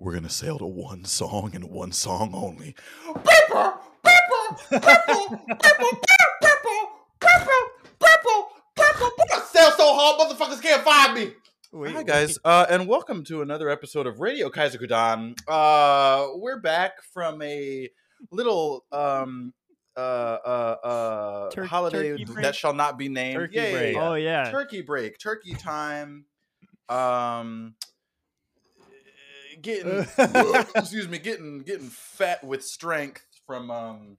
we're gonna sail to one song and one song only. Paper, paper, purple, purple, purple, purple, purple, purple, purple, put sail so hard, motherfuckers can't find me. Wait, Hi guys, uh, and welcome to another episode of Radio Kaizokudan. Uh, we're back from a little um uh uh uh Tur- holiday turkey break? that shall not be named. Turkey Yeah, yeah, yeah. Oh yeah. turkey break, turkey time. Um, getting excuse me, getting getting fat with strength from um.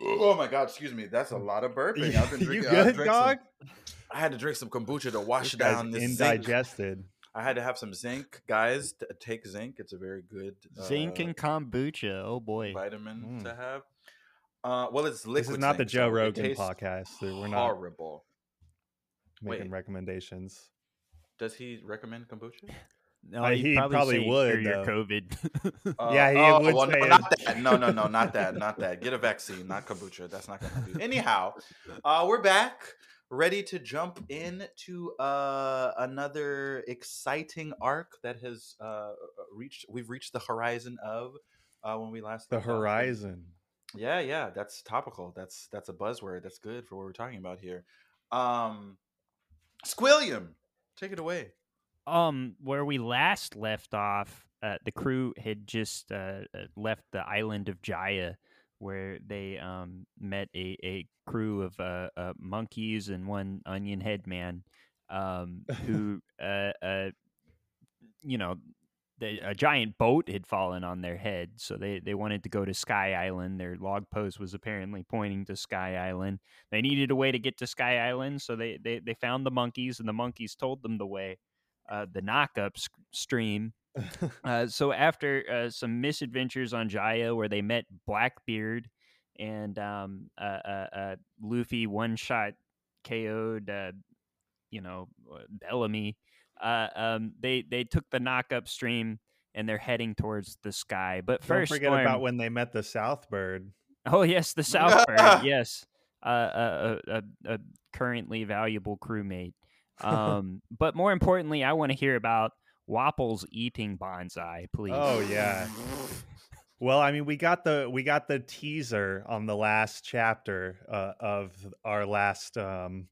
Oh my god, excuse me, that's a lot of burping. I've been you drinking. I've good, drank dog? Some, I had to drink some kombucha to wash down this zinc. indigested. I had to have some zinc, guys. To take zinc. It's a very good uh, Zinc and kombucha. Oh boy. vitamin Mm. to have. Uh, well, it's liquid. This is not the Joe so Rogan podcast. So we're not horrible. making Wait. recommendations. Does he recommend kombucha? No, Uh, he'd he probably say would, your. COVID. Uh, Yeah, he oh, would well, say no, it. not that. No, no, no, not that, not that. Get a vaccine, not kombucha. That's not going to do. Anyhow, uh, we're back, ready to jump into uh, another exciting arc that has uh, reached. We've reached the horizon of uh, when we last The left off. horizon. Yeah, yeah, that's topical. That's that's a buzzword. That's good for what we're talking about here. Um, Squilliam, take it away. Um, where we last left off, uh, the crew had just uh, uh, left the island of Jaya, where they um met a, a crew of uh, uh monkeys and one onion head man, um, who uh uh, you know. The, a giant boat had fallen on their head, so they, they wanted to go to Sky Island. Their log pose was apparently pointing to Sky Island. They needed a way to get to Sky Island, so they, they, they found the monkeys, and the monkeys told them the way uh, the knockup sc- stream. Uh, so after uh, some misadventures on Jaya, where they met Blackbeard and um, uh, uh, uh, Luffy one shot KO'd, uh, you know, uh, Bellamy. Uh, um, they they took the knockup stream and they're heading towards the sky. But Don't first, forget Storm- about when they met the Southbird. Oh yes, the Southbird. yes, uh, a currently valuable crewmate. Um, but more importantly, I want to hear about Wapples eating bonsai, please. Oh yeah. Well, I mean, we got the we got the teaser on the last chapter uh, of our last um,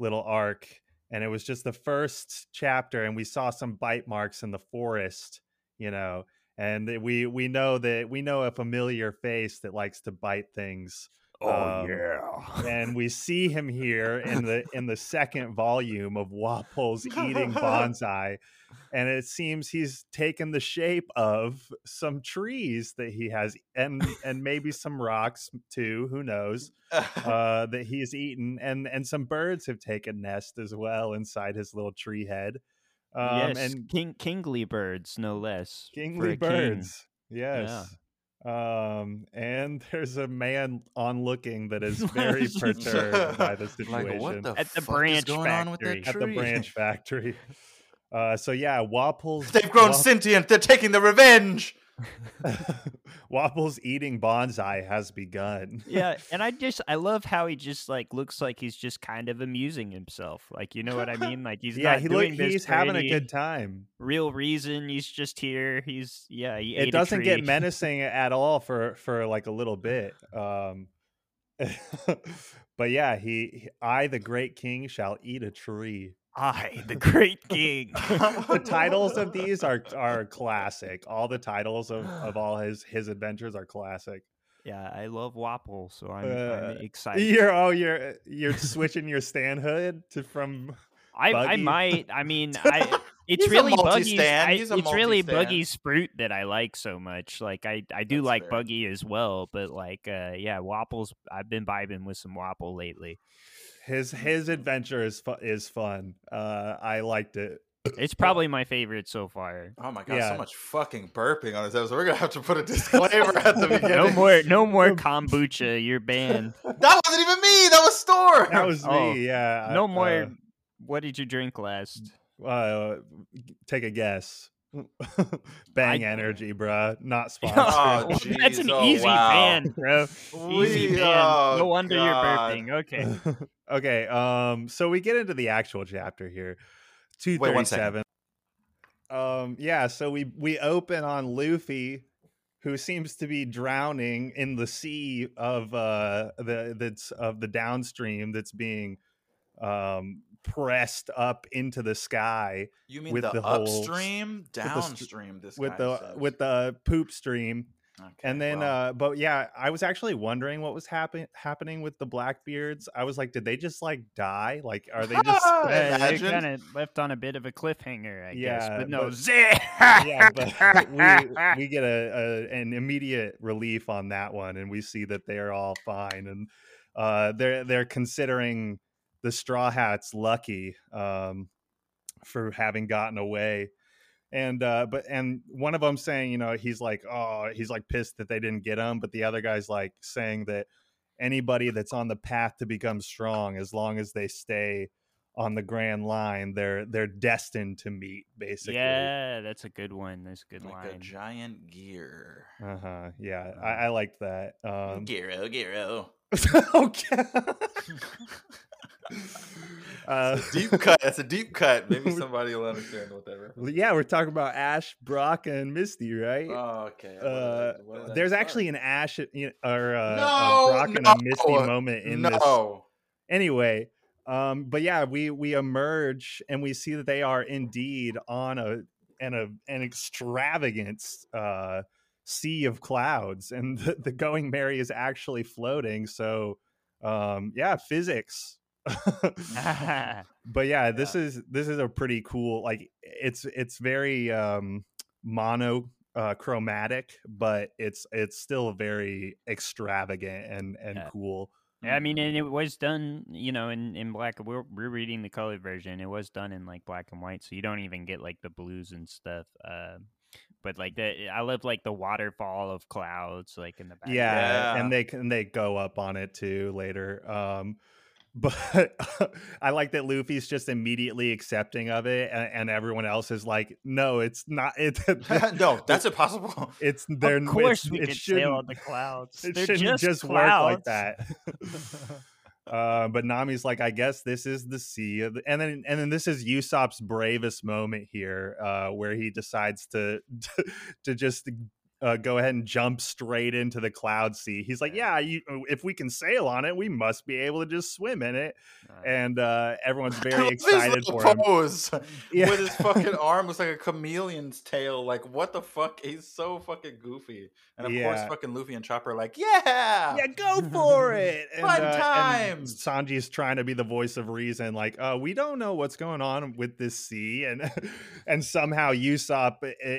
little arc, and it was just the first chapter, and we saw some bite marks in the forest, you know, and we we know that we know a familiar face that likes to bite things. Oh, Um, yeah. and we see him here in the in the second volume of Wapples eating bonsai, and it seems he's taken the shape of some trees that he has, and and maybe some rocks too. Who knows? Uh, that he's eaten, and and some birds have taken nest as well inside his little tree head. Um, yes, and king, kingly birds, no less. kingly a king. birds. Yes. Um, and there's a man on looking that is very perturbed by the situation like what the At the fuck branch is going on with that factory. at the branch factory. Uh, so yeah, Wapples. They've grown Wap- sentient. They're taking the revenge. Wapples eating bonsai has begun. yeah, and I just I love how he just like looks like he's just kind of amusing himself. Like you know what I mean? Like he's yeah, not he look, he's having a good time. real reason. He's just here. He's yeah. He It doesn't get menacing at all for for like a little bit. Um, but yeah, he I the great king shall eat a tree. I, the great king. the titles of these are are classic. All the titles of, of all his his adventures are classic. yeah, I love Wapol, so I'm, Uh, I'm excited. You're oh you're you're switching your standhood to from I, I might. I mean, I. It's really Buggy's. multi-stan. I, He's a it's really multi-stan. Buggy's fruit that I like so much. Like I, I do That's like fair. Buggy as well, but like, uh, yeah, Wapples. I've been vibing with some Wapol lately. His his adventure is fu- is fun. Uh, I liked it. It's probably my favorite so far. Oh my god, Yeah. so much fucking burping on this episode. We're gonna have to put a disclaimer at the beginning. No more, no more kombucha. You're banned. That wasn't even me. That was Storm. That was Oh, me. Yeah. No uh, more. what did you drink last? Uh, take a guess. Bang I- energy, bruh. Not sponsored. Oh, Well, That's an. Oh, easy wow. ban, bro. Easy We- ban. oh, no wonder God. you're burping. Okay. okay. Um. So we get into the actual chapter here. Two Wait, one thirty-seven. um, yeah. So we we open on Luffy, who seems to be drowning in the sea of uh the that's of the downstream that's being um pressed up into the sky You mean With the, the whole- upstream, the str- downstream? This with the says. with the poop stream Okay, and then well, uh but yeah i was actually wondering what was happen- happening with the blackbeards i was like did they just like die like are they just they kind of left on a bit of a cliffhanger, I guess. But no, but- yeah but we we get a, a an immediate relief on that one and we see that they're all fine and uh they're they're considering the straw hats lucky um for having gotten away and uh but and one of them saying you know he's like oh he's like pissed that they didn't get him but the other guy's like saying that anybody that's on the path to become strong as long as they stay on the grand line they're they're destined to meet basically yeah, that's a good one. That's a good like a giant gear. uh-huh yeah i, I liked that um Giro, Giro. okay uh, Deep cut. That's a deep cut. Maybe somebody will understand what that reference. yeah we're talking about ash brock and misty right Oh, okay. What did I- uh, what did there's actually an Ash you know, or uh, No, a Brock and a Misty moment in this. no. Anyway, um, but yeah, we we emerge and we see that they are indeed on a and a an extravagant uh, sea of clouds, and the, the Going Merry is actually floating. So, um, yeah, physics. but yeah, this is this is a pretty cool. Like it's it's very um, mono uh, chromatic, but it's it's still very extravagant and and Yeah. cool. Yeah, I mean, and it was done, you know, in in black. We're we're reading the colored version. It was done in like black and white, so you don't even get like the blues and stuff. Uh, but like the, I love like the waterfall of clouds, like in the back. Yeah, Yeah. and they can they go up on it too later. Um, but I like that Luffy's just immediately accepting of it, and, and everyone else is like, "No, it's not. It, no, that's impossible. it's they're of course it's, we it could shouldn't sail on the clouds. it They're shouldn't just, just, work like that." Uh, but Nami's like, I guess this is the sea, the-" and then and then this is Usopp's bravest moment here, uh, where he decides to to just uh, go ahead and jump straight into the cloud sea. He's like, yeah, you, if we can sail on it, we must be able to just swim in it. Uh, And uh, everyone's very excited for him. pose Yeah. with his fucking arm looks like a chameleon's tail. Like what the fuck? He's so fucking goofy. And of course, fucking Luffy and Chopper are like, yeah, yeah, go for it. And, Fun uh, and. Sanji's trying to be the voice of reason, like, uh, we don't know what's going on with this sea, and and somehow Usopp,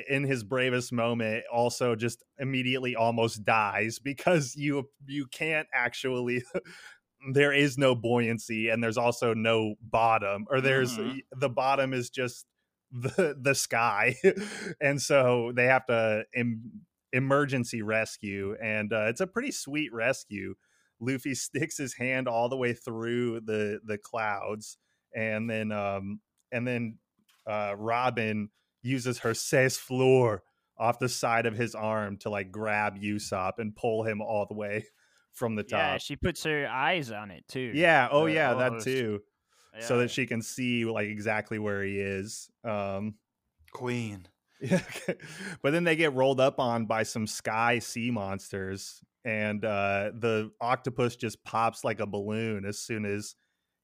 in his bravest moment, also just immediately almost dies because you you can't actually. there is no buoyancy, and there's also no bottom, or there's Mhm. the bottom is just the the sky, and so they have to. Im- emergency rescue and uh, it's a pretty sweet rescue luffy sticks his hand all the way through the the clouds and then um and then uh robin uses her Seis Fleur off the side of his arm to like grab Usopp and pull him all the way from the top. yeah, she puts her eyes on it too. yeah oh Uh, yeah that almost. too so that she can see like exactly where he is um Queen. Yeah, but then they get rolled up on by some sky sea monsters, and uh, the octopus just pops like a balloon as soon as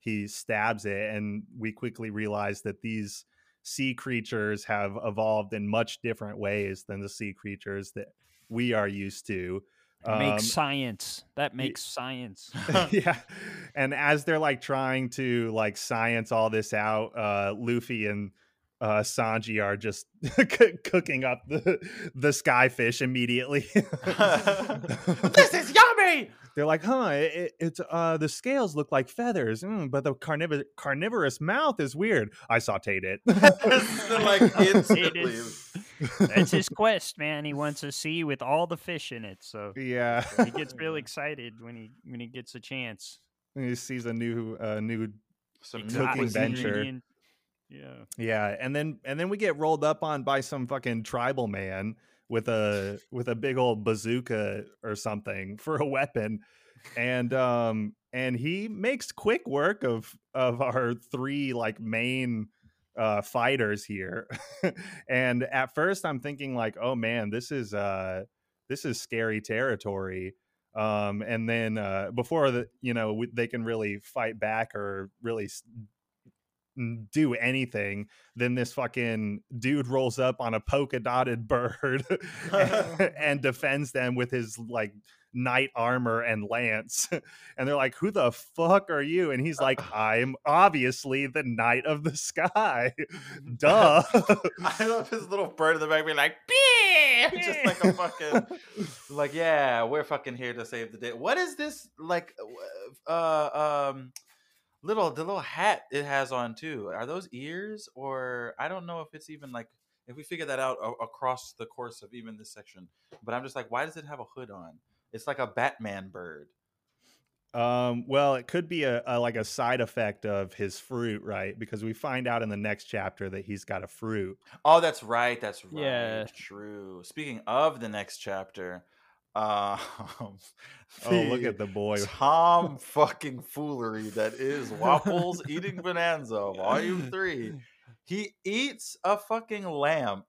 he stabs it. And we quickly realize that these sea creatures have evolved in much different ways than the sea creatures that we are used to. It makes Um, science. That makes science. yeah and as they're like trying to like science all this out uh luffy and uh sanji are just c- cooking up the the skyfish immediately this is yummy. they're like huh it, it- it's uh the scales look like feathers mm, but the carnivor- carnivorous mouth is weird i sauteed it like instantly. That's his quest, man. He wants a sea with all the fish in it. So yeah he gets real excited when he when he gets a chance. he sees a new uh new Some Cooking Exotic venture. Yeah. Yeah, and then and then we get rolled up on by some fucking tribal man with a with a big old bazooka or something for a weapon. And um and he makes quick work of of our three like main uh fighters here and at first i'm thinking like oh man this is uh this is scary territory um and then uh before the you know we, they can really fight back or really do anything then this fucking dude rolls up on a polka dotted bird and, and defends them with his like knight armor and lance and they're like who the fuck are you and he's like i'm obviously the knight of the sky duh I love his little bird in the back being like, "Beep!" just like a fucking, like, yeah, we're fucking here to save the day. What is this like? Uh, um, little the little hat it has on too. Are those ears or I don't know if it's even like if we figure that out a- across the course of even this section. But I'm just like, why does it have a hood on? It's like a Batman bird. Um, well, it could be a, a like a side effect of his fruit, right? Because we find out in the next chapter that he's got a fruit. Oh, that's right. That's right. Yeah. True. Speaking of the next chapter, um, Oh, look at the boy. Tom fucking foolery that is Waffles Eating Bonanza, Volume Three. He eats a fucking lamp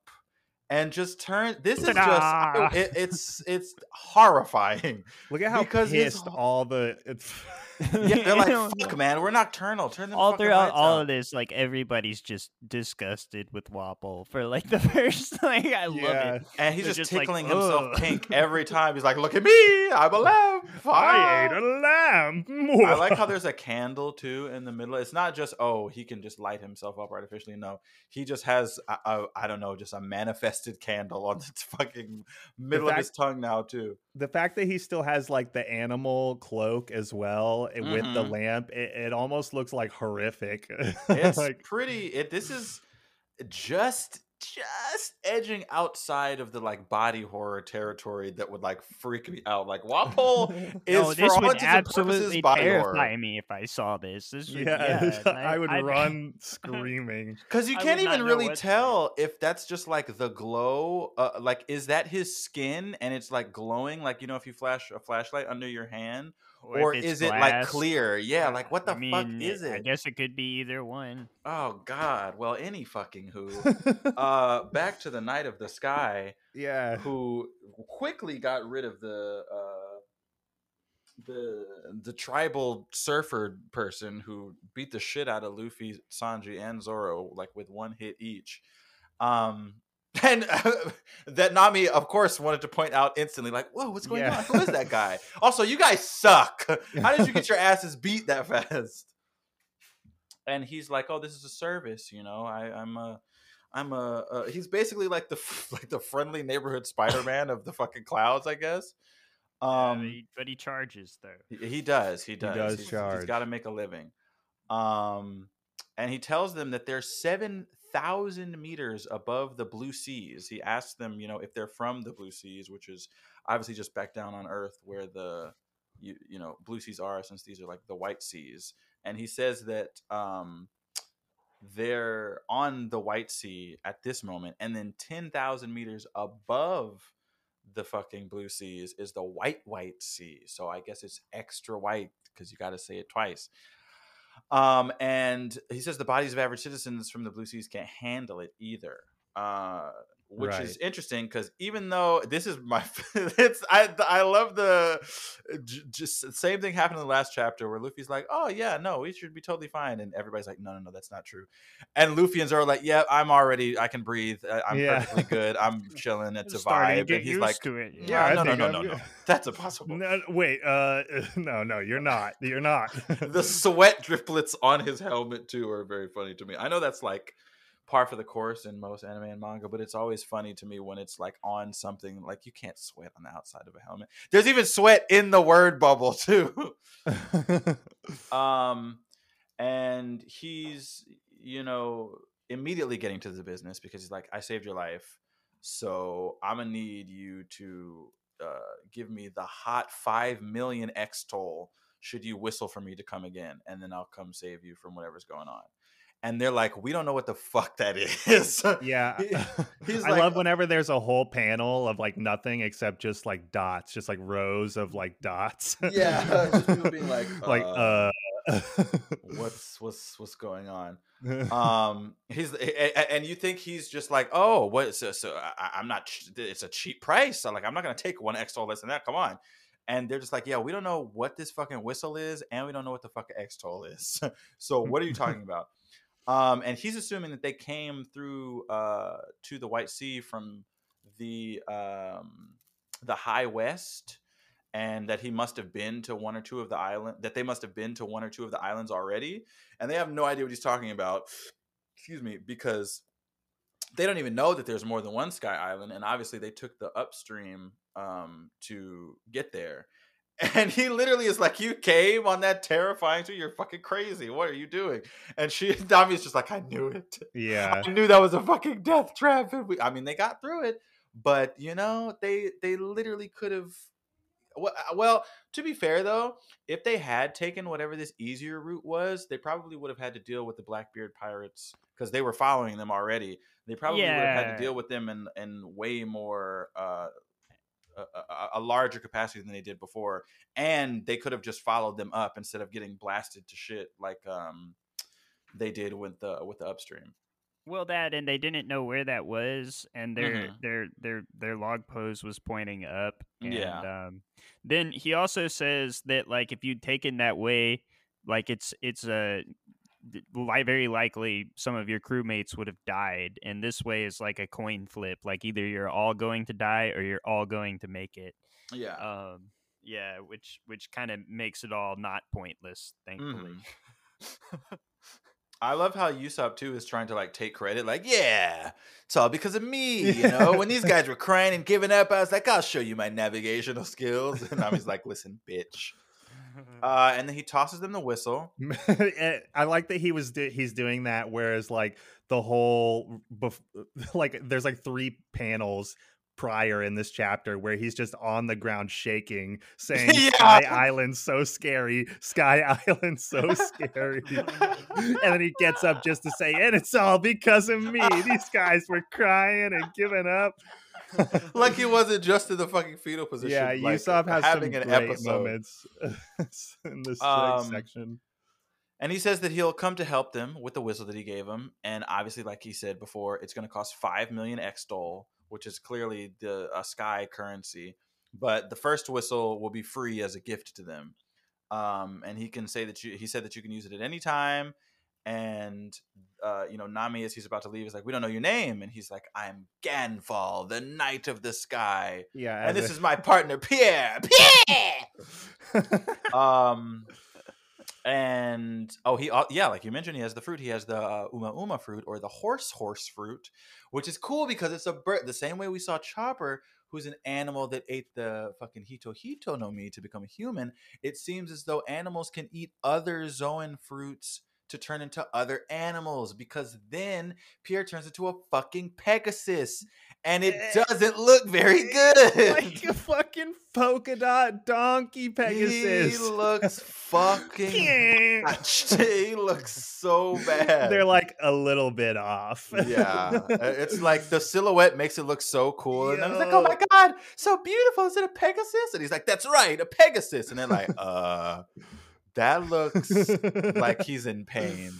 and just turn. This is just. Ta-da! It, it's it's horrifying. Look at how Because pissed all the it's Yeah, they're like, "Fuck, man, we're nocturnal. Turn them all throughout all out." of this, like everybody's just disgusted with Wapol for like the first like I love Yeah. it. And he's just, just like, tickling himself pink every time. He's like, "Look at me, I'm a lamp." I ate Ah." a lamb. I like how there's a candle too in the middle. It's not just oh he can just light himself up artificially. No, he just has a, a, I don't know just a manifested candle on the fucking middle of his tongue now too. the fact that he still has like the animal cloak as well eh, with the Mhm. lamp, it, it almost looks like horrific. It's like pretty. It this is just just edging outside of the like body horror territory that would like freak me out. Like Wapol is no, this all would intents and purposes absolutely body terrify horror. me if I saw this. This would, yeah, yeah, I, would I'd- run screaming. Because you can't even really what to tell if that's just like the glow. Uh, like, is that his skin and it's like glowing? Like, you know, if you flash a flashlight under your hand, or it's is it like clear? Yeah, like what the I mean, fuck is it? I guess it could be either one. Oh God! Well, any fucking who. uh, back to the Night of the Sky, yeah. who quickly got rid of the. Uh, the the tribal surfer person who beat the shit out of Luffy, Sanji, and Zoro like with one hit each. Um and that Nami, of course, wanted to point out instantly, like, "Whoa, what's going Yeah. on? Who is that guy?" Also, you guys suck. How did you get your asses beat that fast? And he's like, "Oh, this is a service, you know. I, I'm a, I'm a." Uh, he's basically like the like the friendly neighborhood Spider-Man of the fucking clouds, I guess. Yeah, but Um, he- but he charges though. he, he does. He does. does He's- he's charge. got to make a living. Um, and he tells them that they're seven thousand meters above the blue seas. He asks them, you know, if they're from the blue seas, which is obviously just back down on Earth where the you you know blue seas are, since these are like the white seas. And he says that um, they're on the white sea at this moment, and then ten thousand meters above the fucking blue seas is the white white sea so i guess it's extra white because you got to say it twice um and he says the bodies of average citizens from the blue seas can't handle it either. Uh which is interesting because even though this is my it's i i love the j- just same thing happened in the last chapter where luffy's like oh yeah no we should be totally fine and everybody's like no no no that's not true and luffy and zoro are like yeah i'm already i can breathe I- i'm Yeah. perfectly good i'm chilling it's a Starting to vibe and he's like yeah, Yeah, I no, no, no, I'm no, no. good. That's impossible. No, wait, uh no, no, you're not. You're not. the sweat driplets on his helmet too are very funny to me. I know that's like par for the course in most anime and manga, but it's always funny to me when it's like on something like you can't sweat on the outside of a helmet. There's even sweat in the word bubble too. um and he's you know immediately getting to the business because he's like i saved your life so i'm gonna need you to uh, give me the hot 5 million Extol should you whistle for me to come again and then i'll come save you from whatever's going on and they're like we don't know what the fuck that is yeah. He- he's I like- love whenever there's a whole panel of like nothing except just like dots, just like rows of like dots. yeah just people being like like uh what's what's what's going on? Um, he's and you think he's just like, oh, what? So, so I, I'm not. It's a cheap price. So like, I'm not gonna take one Extol less than that. Come on. And they're just like, yeah, we don't know what this fucking whistle is, and we don't know what the fucking Extol is. so what are you talking about? Um, and he's assuming that they came through uh, to the White Sea from the um, the High West, and that he must have been to one or two of the island. That they must have been to one or two of the islands already, and they have no idea what he's talking about. Excuse me, because they don't even know that there's more than one Sky Island, and obviously they took the upstream um, to get there. And he literally is like, "You came on that terrifying tree. You're fucking crazy. What are you doing?" And she, Nami's just like, "I knew it. yeah. I knew that was a fucking death trap." And we, I mean, they got through it, but you know, they they literally could have. Well, well, to be fair though, if they had taken whatever this easier route was, they probably would have had to deal with the Blackbeard pirates because they were following them already. They probably would have had to deal with them in in way more uh, a, a, larger capacity than they did before, and they could have just followed them up instead of getting blasted to shit like um they did with the with the upstream. Well, that and they didn't know where that was, and their Mhm. their their their log pose was pointing up. And, Yeah. Um, then he also says that like if you'd taken that way, like it's it's a very likely some of your crewmates would have died, and this way is like a coin flip. Like either you're all going to die or you're all going to make it. Yeah. Um, yeah, which which kind of makes it all not pointless, thankfully. I love how Usopp too is trying to like take credit, like, yeah, it's all because of me. You know, when these guys were crying and giving up, I was like, I'll show you my navigational skills. And I was like, listen, bitch. Uh, and then he tosses them the whistle. I like that he was do- he's doing that whereas like the whole bef- like there's like three panels prior in this chapter where he's just on the ground shaking saying Yeah. sky island so scary sky island so scary and then he gets up just to say and it's all because of me these guys were crying and giving up like he wasn't just in the fucking fetal position. yeah like, Usopp has having some an great episode. moments in this Um, section And he says that he'll come to help them with the whistle that he gave him. And obviously, like he said before, it's going to cost five million Extol, which is clearly the a sky currency. But the first whistle will be free as a gift to them. Um, and he can say that you. He said that you can use it at any time. And uh, you know, Nami, as he's about to leave, is like, "We don't know your name," and he's like, "I'm Ganfall, the Knight of the Sky." yeah And this a- is my partner, Pierre. Pierre. um and oh he uh, yeah like you mentioned he has the fruit he has the uh, uma uma fruit or the horse horse fruit which is cool because it's a bird the same way we saw chopper who's an animal that ate the fucking hito hito no mi to become a human it seems as though animals can eat other zoan fruits to turn into other animals because then Pierre turns into a fucking Pegasus and it Eh, doesn't look very good. like a fucking polka dot donkey Pegasus. He looks fucking. botched. he looks so bad. They're like a little bit off. yeah, it's like the silhouette makes it look so cool, and I was like, "Oh my god, so beautiful! Is it a Pegasus?" And he's like, "That's right, a Pegasus." And they're like, "Uh, that looks like he's in pain."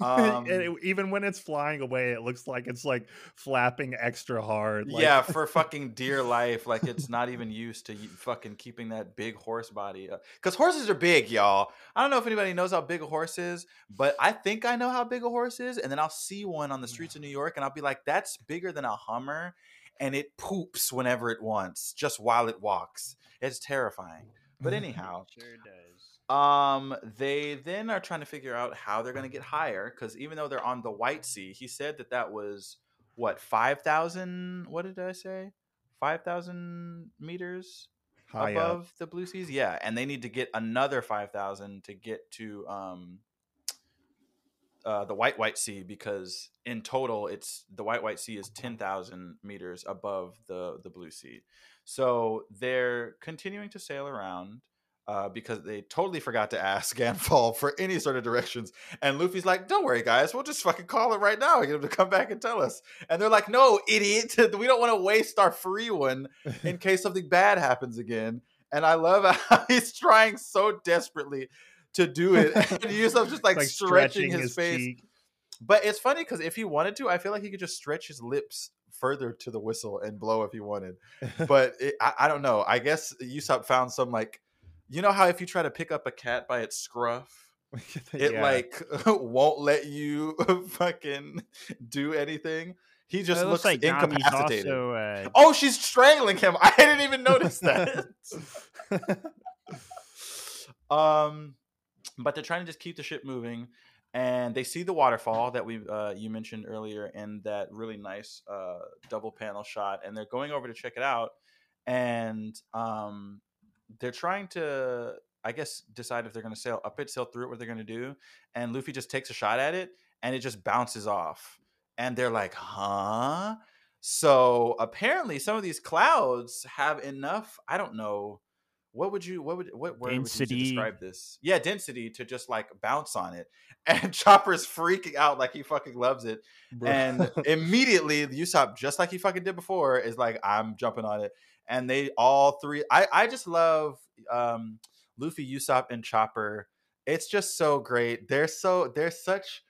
Um, And it- even when it's flying away, it looks like it's like flapping extra hard. Like, yeah, for fucking dear life, like it's not even used to fucking keeping that big horse body. Because horses are big, y'all. I don't know if anybody knows how big a horse is, but I think I know how big a horse is. And then I'll see one on the streets of New York, and I'll be like, "That's bigger than a Hummer," and it poops whenever it wants, just while it walks. It's terrifying. But anyhow, Sure does. Um, they then are trying to figure out how they're going to get higher because even though they're on the White Sea, he said that that was what five thousand. What did I say? Five thousand meters high up. above the Blue Seas. Yeah, and they need to get another five thousand to get to um uh, the White White Sea because in total it's the White White Sea is ten thousand meters above the the Blue Sea. So they're continuing to sail around uh, because they totally forgot to ask Ganfall for any sort of directions. And Luffy's like, "Don't worry, guys, we'll just fucking call it right now and get him to come back and tell us." And they're like, "No, idiot, we don't want to waste our free one in case something bad happens again." And I love how he's trying so desperately to do it, and Usopp's just like, Like stretching, his, face. cheek. But it's funny because if he wanted to, I feel like he could just stretch his lips further to the whistle and blow if he wanted. But it, I, I don't know. I guess Usopp found some like, you know how if you try to pick up a cat by its scruff, it Yeah. like won't let you fucking do anything. He just looks, looks like incapacitated. also uh, Oh, she's strangling him. I didn't even notice that. um, but they're trying to just keep the ship moving, and they see the waterfall that we uh, you mentioned earlier in that really nice uh, double panel shot, and they're going over to check it out, and um, they're trying to. I guess decide if they're going to sail up it, sail through it, what they're going to do, and Luffy just takes a shot at it, and it just bounces off, and they're like, "Huh." So apparently, some of these clouds have enough. I don't know. What would you? What would? What word would you Density. use to describe this? Yeah, density to just like bounce on it, and Chopper's freaking out like he fucking loves it, and immediately Usopp, just like he fucking did before, is like, "I'm jumping on it," and they all three. I I just love um Luffy, Usopp, and Chopper. It's just so great. They're so they're such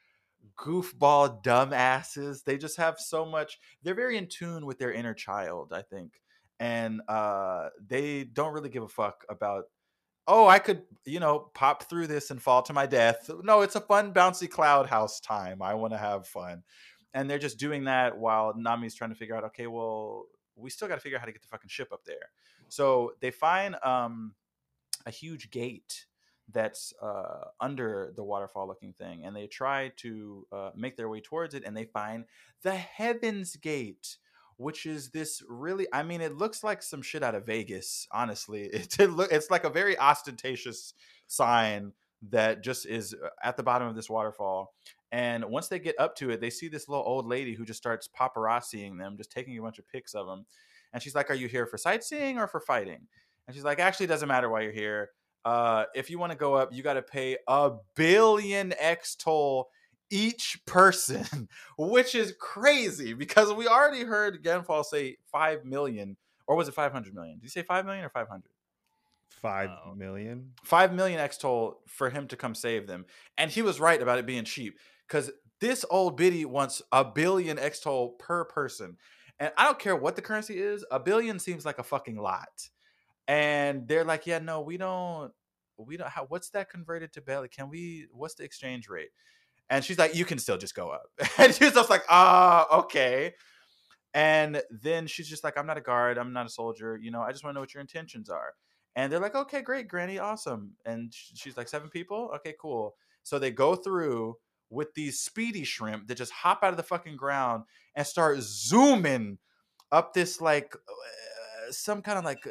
goofball dumbasses. They just have so much. They're very in tune with their inner child, I think, and uh, they don't really give a fuck about. Oh, I could, you know, pop through this and fall to my death. No, it's a fun, bouncy cloud house time. I want to have fun, and they're just doing that while Nami's trying to figure out. Okay, well, we still got to figure out how to get the fucking ship up there. So they find um, a huge gate that's uh, under the waterfall looking thing and they try to uh, make their way towards it and they find the heavens gate which is this really i mean it looks like some shit out of vegas honestly it, it look, it's like a very ostentatious sign that just is uh, at the bottom of this waterfall and once they get up to it they see this little old lady who just starts paparazziing them just taking a bunch of pics of them and she's like are you here for sightseeing or for fighting and she's like actually it doesn't matter why you're here uh, if you want to go up, you got to pay a billion Extol each person, which is crazy because we already heard Ganfall say 5 million, or was it 500 million? Did you say 5 million or 500? Five Wow. million. 5 million Extol for him to come save them. And he was right about it being cheap because this old biddy wants a billion Extol per person. And I don't care what the currency is, a billion seems like a fucking lot. And they're like, yeah, no, we don't, we don't, how, what's that converted to belly? Can we, what's the exchange rate? And she's like, you can still just go up. And she's just like, ah, okay. And then she's just like, I'm not a guard. I'm not a soldier. You know, I just want to know what your intentions are. And they're like, okay, great, Granny, awesome. And she's like, seven people? Okay, cool. So they go through with these speedy shrimp that just hop out of the fucking ground and start zooming up this like uh, some kind of like uh,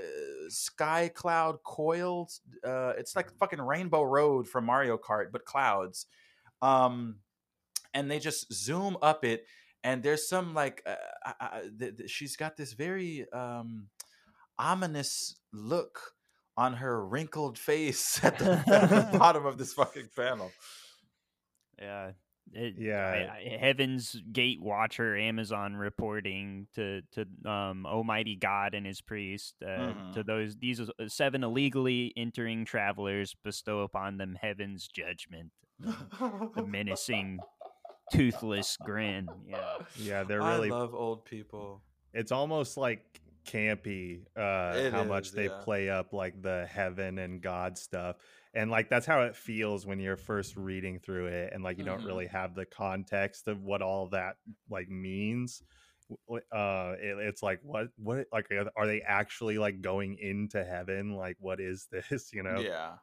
sky cloud coils. Uh, it's like fucking Rainbow Road from Mario Kart, but clouds. Um, and they just zoom up it, and there's some like uh, uh, uh, th- th- she's got this very um, ominous look on her wrinkled face at the, at the bottom of this fucking panel. Yeah. It, Yeah. I- I- Heaven's Gate Watcher, Amazon reporting to to um, Almighty God and His priest uh, Mhm. to those these uh, seven illegally entering travelers bestow upon them Heaven's judgment. The menacing, toothless grin. Yeah, Yeah, they're I really. love old people. it's almost like campy. Uh, It how much they yeah. play up like the heaven and God stuff, and like that's how it feels when you're first reading through it, and like you Mhm. don't really have the context of what all that like means. Uh, it, it's like what what like are they actually like going into heaven? Like what is this? You know? Yeah.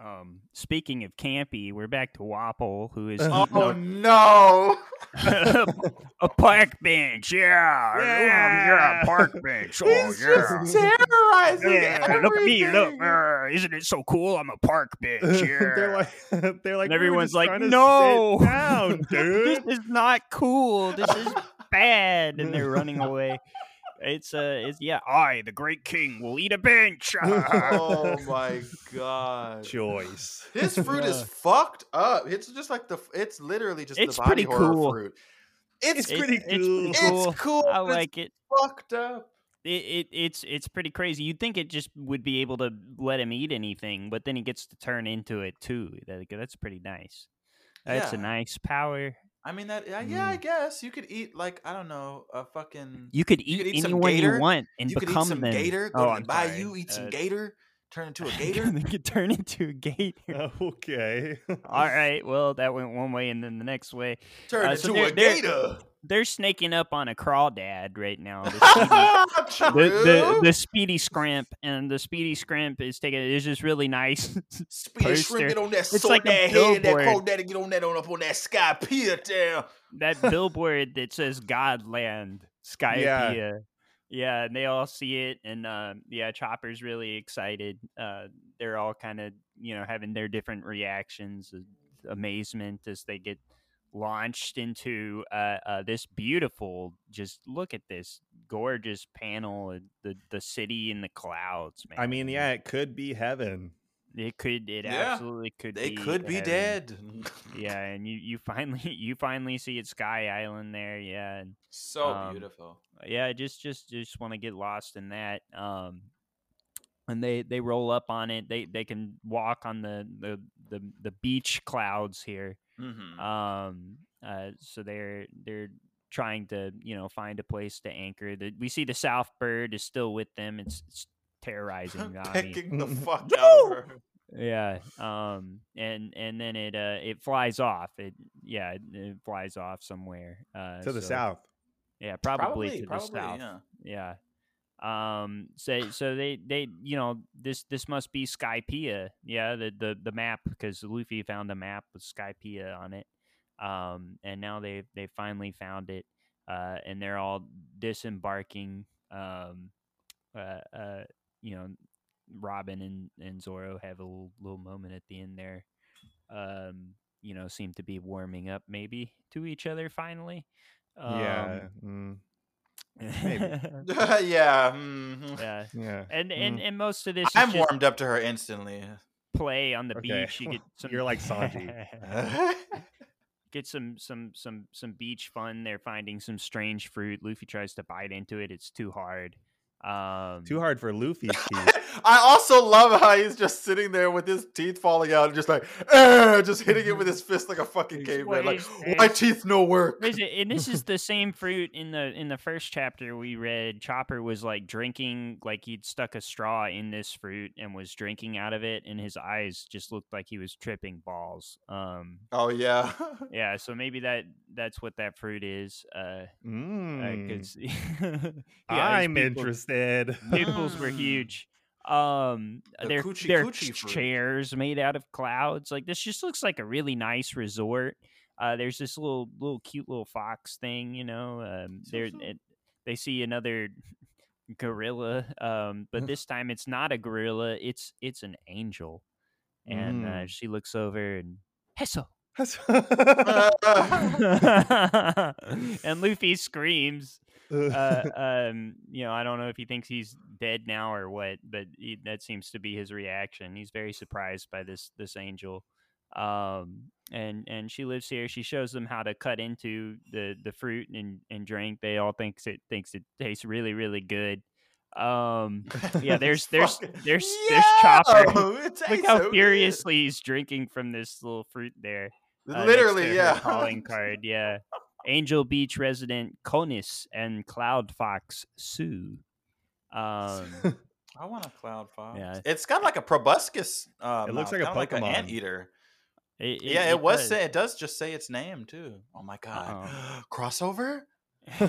Um, speaking of campy, we're back to Wapol, who is Oh eating no! a, a park bench. Yeah, yeah, yeah, park bench. Oh He's yeah. just terrorizing Yeah, look at me! Look, uh, isn't it so cool? I'm a park bench. Yeah. they're like they're like and everyone's just like, trying to sit "No, down, dude." this is not cool. This is bad," and they're running away. It's uh, it's yeah. I, the great king, will eat a bench. oh my god! choice. His fruit is fucked up. It's just like the. It's literally just It's the body pretty horror cool. fruit. It's It's pretty it's cool. pretty cool. It's cool. I but it's like it. fucked up. it, it it's it's pretty crazy. You'd think it just would be able to let him eat anything, but then he gets to turn into it too. That, that's pretty nice. That's a nice power. I mean that. Yeah, yeah, I Mm. guess you could eat like I don't know a fucking. You could You eat, could eat anyone gator. you want and you could eat become some them. gator. Go oh, to I'm the bayou, sorry. eat some Uh, gator, turn into a gator. they could turn into a gator. okay. All right. Well, that went one way and then the next way. turn Uh, into so they're- a they're- gator. They're snaking up on a crawdad right now. The speedy, the, the, the speedy scrimp and the speedy scrimp is taking it's just really nice. Speedy shrimp, get on that It's sword, like that head, that billboard. cold get on that on up on that sky pier down. that billboard that says Godland, Skypiea. Yeah. yeah, and they all see it, and um, yeah, Chopper's really excited. Uh, they're all kind of you know having their different reactions, of amazement as they get launched into uh, uh, this beautiful. Just look at this gorgeous panel the the city in the clouds, man. I mean, yeah, it could be heaven. it could, it Yeah, absolutely could. They be could be dead. Yeah, and you you finally you finally see it Sky Island there. Yeah, and so Um, beautiful. yeah just just just want to get lost in that um and they they roll up on it they they can walk on the the the, the beach clouds here hmm um uh so they're they're trying to you know find a place to anchor the, we see the south bird is still with them it's, it's terrorizing Nami. The fuck out of her. yeah um and and then it uh it flies off it yeah it, it flies off somewhere uh to the so- south. yeah probably, Probably, to probably, the south yeah. yeah um so so they they you know this this must be Skypiea yeah the the, the map because luffy found a map with Skypiea on it um and now they they finally found it uh and they're all disembarking um uh uh you know robin and and zoro have a little, little moment at the end there um you know seem to be warming up maybe to each other finally yeah. um, mm, Maybe. yeah. mhm. yeah yeah. and and mm. and most of this I'm warmed up to her instantly. play on the Okay. beach. You get some. You're like Sanji. get some some some some beach fun. They're finding some strange fruit. Luffy tries to bite into it. It's too hard. Um, Too hard for Luffy's teeth. I also love how he's just sitting there with his teeth falling out and just like, just hitting it with his fist like a fucking He's caveman. Like, my teeth no work. Is it, and this is the same fruit in the in the first chapter we read. Chopper was like drinking, like he'd stuck a straw in this fruit and was drinking out of it, and his eyes just looked like he was tripping balls. Um, Oh yeah. yeah, so maybe that that's what that fruit is. Uh, Mm, 'cause- yeah, I'm pupils- interested. Pupils were huge. Um, The they're coochie they're coochie fruit. chairs made out of clouds. Like this just looks like a really nice resort. Uh, there's this little little cute little fox thing, you know. Um, So there cute. they see another gorilla, um, but this time it's not a gorilla. It's it's an angel, and uh, Mm. she looks over and Hesso. and Luffy screams. Uh, um, you know, I don't know if he thinks he's dead now or what, but he, that seems to be his reaction. He's very surprised by this this angel. Um, and and she lives here. She shows them how to cut into the the fruit and and drink. They all thinks it thinks it tastes really really good. Um, yeah, there's there's there's there's Chopper. Look how so good. furiously he's drinking from this little fruit there. uh, Literally, yeah. Calling card, yeah. Angel Beach resident Conis and Cloud Fox Sue. Um, I want a cloud fox. Yeah. It's got like a proboscis. Uh, It looks mouth, like a kinda Pokemon. an anteater. it, yeah, it, was. does. Say, it does just say its name too. Oh my god, crossover.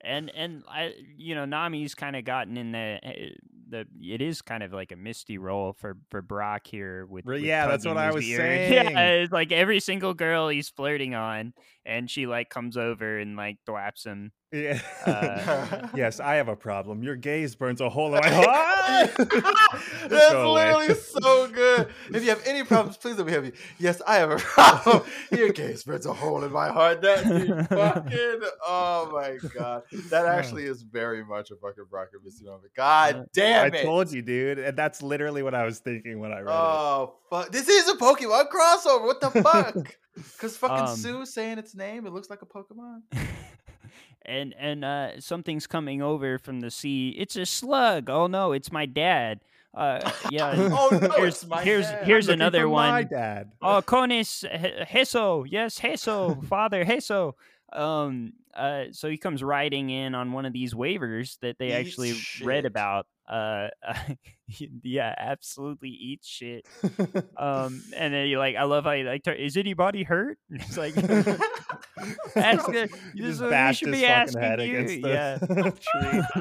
and and I, you know, Nami's kind of gotten in the eh, the. It is kind of like a misty role for for Brock here with. With yeah, that's what I was ear. saying. Yeah, it's like every single girl he's flirting on, and she like comes over and like thwaps him. Yeah. Uh, yes, I have a problem. Your gaze burns a hole in my heart. That's Go away. literally so good. If you have any problems, please let me have you. Yes, I have a problem. Your gaze burns a hole in my heart. That fucking. Oh my god, that actually is very much a fucking Brock and Misty moment. God damn it! I told you, dude. And that's literally what I was thinking when I read it. Oh fuck! This is a Pokemon crossover. What the fuck? Because fucking Um, Sue saying its name, it looks like a Pokemon. And and uh, something's coming over from the sea. It's a slug. Oh no, it's my dad. Uh, yeah. oh no, here's it's my here's dad. here's another one. My dad. Oh, Conis Heso. Yes, Heso, father Heso. Um, uh, so he comes riding in on one of these Wavers that they Eats actually read about. Uh, yeah, absolutely eat shit. Um, and then you like, I love how you like, is anybody hurt? It's like, ask the, this just is what we should be fucking asking head you. against the yeah,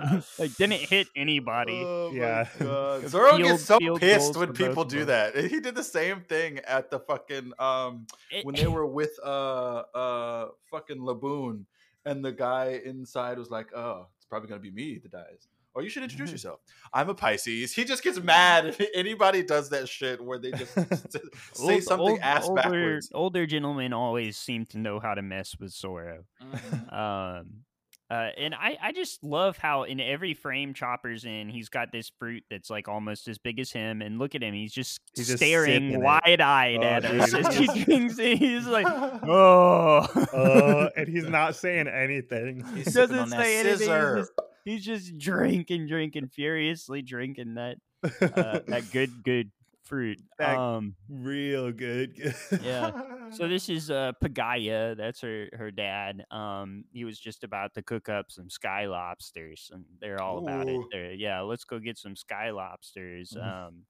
tree. like didn't hit anybody. Oh Yeah. God. Zoro Field- gets so pissed when people do them. that. He did the same thing at the fucking um It- when they were with uh uh fucking Laboon and the guy inside was like, "Oh, it's probably gonna be me that dies." Or you should introduce Mm-hmm. yourself. I'm a Pisces. He just gets mad if anybody does that shit where they just say Old- something old- ass older, backwards. Older gentlemen always seem to know how to mess with Zoro. Mhm. Um, uh, and I, I just love how in every frame Chopper's in, he's got this fruit that's like almost as big as him, and look at him, he's just He's staring it. wide eyed Oh, at us as he's he drinks it. He's like, oh, uh, and he's not saying anything. He's doesn't sipping on that say anything. He's just, he's just drinking, drinking, furiously drinking that uh, that good, good fruit. That- Um, Real good. Yeah. So this is uh Pagaya, that's her her dad. Um he was just about to cook up some sky lobsters and they're all about it. They're, yeah, let's go get some sky lobsters. Mhm. Um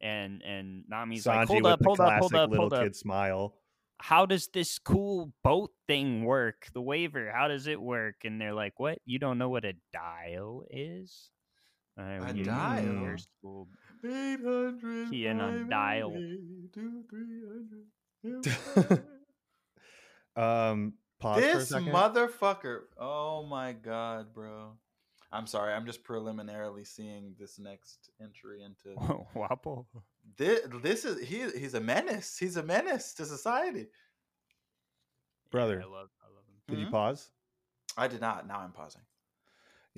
and and Nami's Sanji like, hold up, hold up, hold up, little hold up. kid smile. How does this cool boat thing work? The Waver, how does it work? And they're like, What? You don't know what a dial is? Uh, A dial? school- 800 Key in on dial. 582, 300. um, pause for a This motherfucker. Oh my god, bro. I'm sorry. I'm just preliminarily seeing this next entry into Wapol. this. This is he. He's a menace. He's a menace to society. Brother. I love I love him. Did you Mhm. pause? I did not. Now I'm pausing.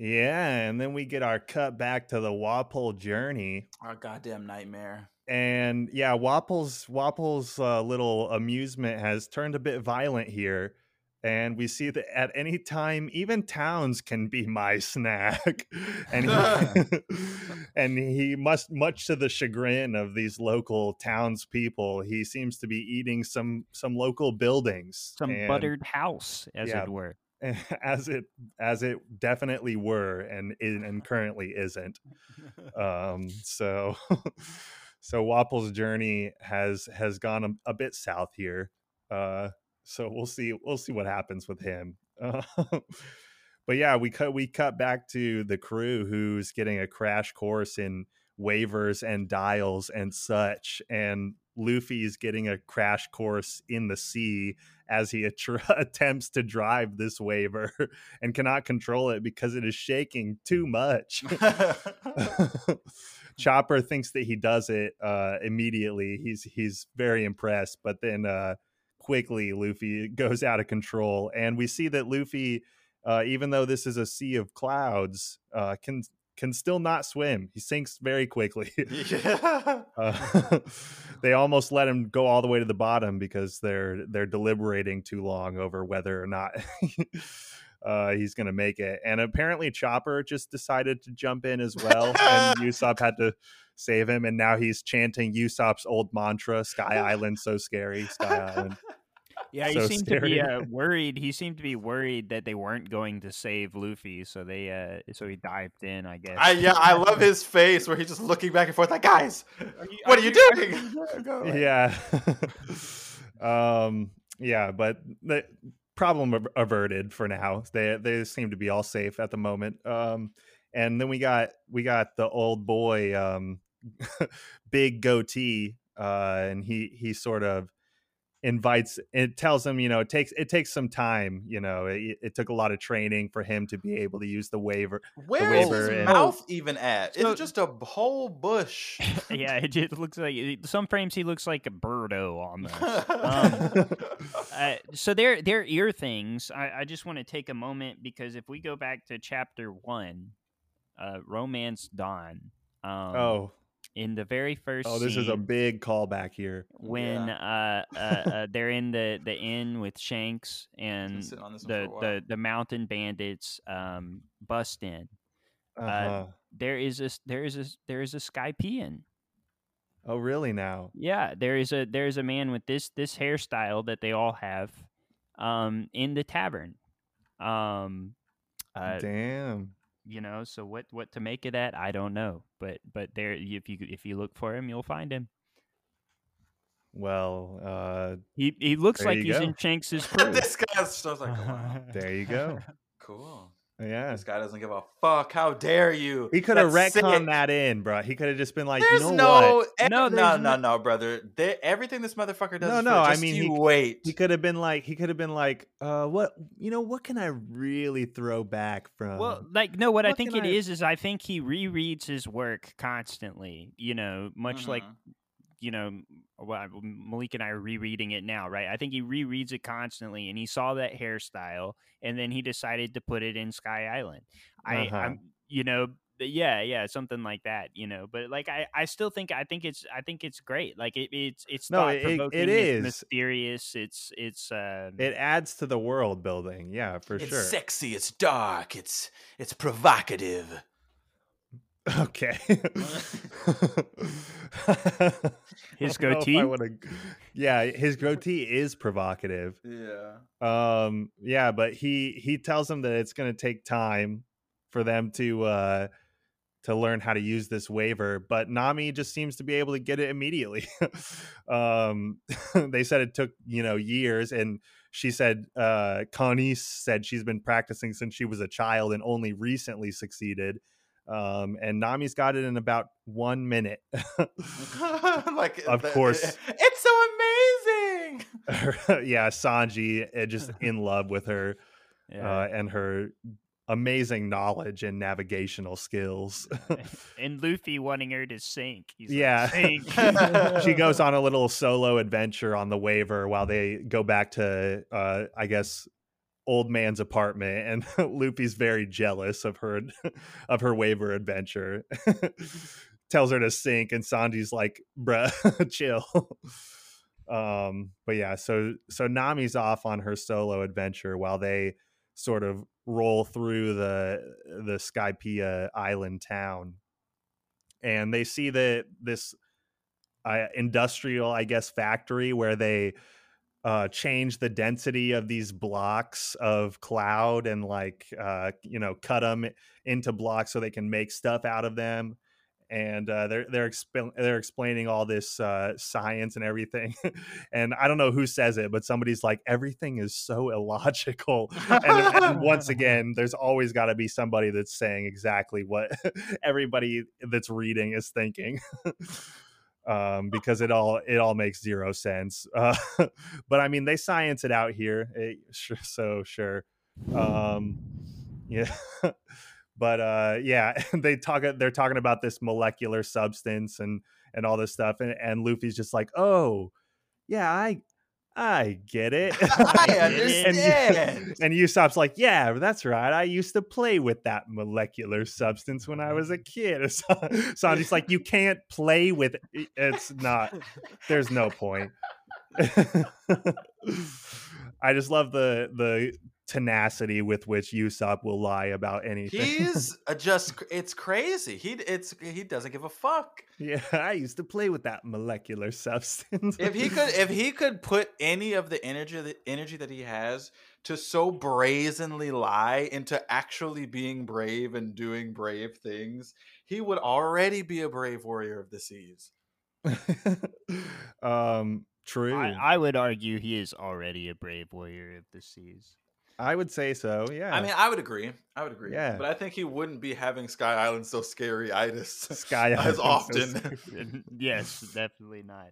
Yeah, and then we get our cut back to the Wapol journey. Our goddamn nightmare. and yeah, Wapol's Wapol's uh, little amusement has turned a bit violent here, and we see that at any time, even towns can be my snack, and he, and he must, much to the chagrin of these local townspeople, he seems to be eating some some local buildings, Some and- buttered house, as Yeah. it were. as it as it definitely were, and and currently isn't. Um so so Wapol's journey has has gone a, a bit south here. Uh so we'll see we'll see what happens with him. Uh, but yeah we cut we cut back to the crew who's getting a crash course in Wavers and dials and such and luffy's getting a crash course in the sea as he attr- attempts to drive this Waver and cannot control it because it is shaking too much Chopper thinks that he does it uh, immediately. He's he's very impressed, but then uh, quickly Luffy goes out of control, and we see that Luffy, uh, even though this is a sea of clouds, uh, can can still not swim. He sinks very quickly. yeah. Uh, they almost let him go all the way to the bottom because they're they're deliberating too long over whether or not uh, he's going to make it. And apparently, Chopper just decided to jump in as well, and Usopp had to save him. And now he's chanting Usopp's old mantra: "Sky Island, so scary, Sky Island." Yeah, he So seemed to be uh, worried. He seemed to be worried that they weren't going to save Luffy, so they uh, so he dived in. I guess. I yeah, I love his face where he's just looking back and forth like, guys, Are you- what are you are doing? Go away. yeah um yeah but the problem averted for now they they seem to be all safe at the moment um and then we got we got the old boy um big goatee uh and he he sort of invites it tells him you know it takes it takes some time you know it, it took a lot of training for him to be able to use the Waver Where is Waver his and- mouth even at? So- it's just a whole bush. yeah, it just looks like some frames he looks like a birdo almost. Um, uh, so their their ear things. I, I just want to take a moment because if we go back to chapter one, uh, romance dawn. Um, oh in the very first. Oh, this is a big callback here. when uh, uh, uh, they're in the the inn with Shanks and sitting on this one the for a while. the the mountain bandits um bust in. Uh-huh. there is a there is a there is a s- there is a Skypiean. oh, really? Now? Yeah, there is a there is a man with this this hairstyle that they all have, um, in the tavern. Um, uh, Damn. You know, so what what to make of that? I don't know, but but there if you if you look for him, you'll find him. Well, uh, He he looks like you he's go. in Shanks's crew. this guy's just like, wow, there you go. cool. Yeah. This guy doesn't give a fuck. How dare you? He could have That's retconned that in, bro. He could have just been like, There's you know no, what? eh, No, no, there's no, no- no, brother. They, everything this motherfucker does. No, is no, for I mean, you he- wait. He could have been like, he could have been like, uh, what, you know, what can I really throw back from? Well, like no, what, I think can it I- is is I think he rereads his work constantly. You know, much like Mhm. You know, well, Malik and I are rereading it now, right? I think he rereads it constantly, and he saw that hairstyle, and then he decided to put it in Sky Island. I, Uh-huh. I'm, you know, yeah, yeah, something like that, you know. But like, I, I still think, I think it's, I think it's great. Like, it, it's, it's No, thought it- it provoking. It's mysterious. It's, it's, uh, it adds to the world building. Yeah, for it's sure. It's sexy. It's dark. It's it's provocative. Okay. His I don't know if I goatee? wanna- Yeah, his goatee is provocative. Yeah. Um, yeah, but he he tells them that it's going to take time for them to uh to learn how to use this Waver, but Nami just seems to be able to get it immediately. um, they said it took you know years, and she said uh, Connie said she's been practicing since she was a child and only recently succeeded. Um, and Nami's got it in about one minute. like Of the- course. it's so amazing. yeah, Sanji uh, just in love with her yeah. uh, and her amazing knowledge and navigational skills. and Luffy wanting her to sink. He's like, Yeah. "Sink." she goes on a little solo adventure on the Waver while they go back to, uh, I guess, old man's apartment, and Luffy's very jealous of her of her Waver adventure. Tells her to sink, and Sanji's like, "Bruh, chill." Um, but yeah, so so Nami's off on her solo adventure while they sort of roll through the the Skypiea island town, and they see that this uh, industrial, I guess, factory where they uh, change the density of these blocks of cloud and like uh, you know cut them into blocks so they can make stuff out of them. And uh, they're they're exp- they're explaining all this uh, science and everything, and I don't know who says it, but somebody's like everything is so illogical. and, and once again, there's always got to be somebody that's saying exactly what everybody that's reading is thinking. Um, because it all it all makes zero sense. Uh, but I mean, they science it out here, eh, sure, so sure. Um, yeah, but uh, yeah, they talk. They're talking about this molecular substance and and all this stuff, and, and Luffy's just like, oh, yeah, I I get it. I get it. And, understand. and Usopp's like, yeah, that's right. I used to play with that molecular substance when I was a kid. So, Sanji's like, you can't play with it. It's not. There's no point. I just love the the tenacity with which Usopp will lie about anything. He's a just it's crazy. He it's he doesn't give a fuck. yeah, I used to play with that molecular substance. If he could if he could put any of the energy the energy that he has to so brazenly lie into actually being brave and doing brave things, he would already be a brave warrior of the seas. um, true. I, I would argue he is already a brave warrior of the seas. I would say so. Yeah. I mean, I would agree. I would agree. Yeah. But I think he wouldn't be having Sky Island so scary itis Sky as Island, so often. yes, definitely not.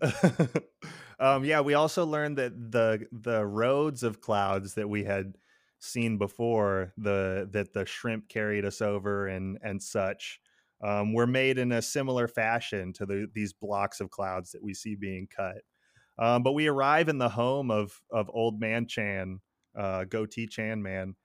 um, yeah, we also learned that the the roads of clouds that we had seen before, the that the shrimp carried us over and and such, um, were made in a similar fashion to the, these blocks of clouds that we see being cut. Um, but we arrive in the home of of Old Man Chan, uh, Goatee Chan Man,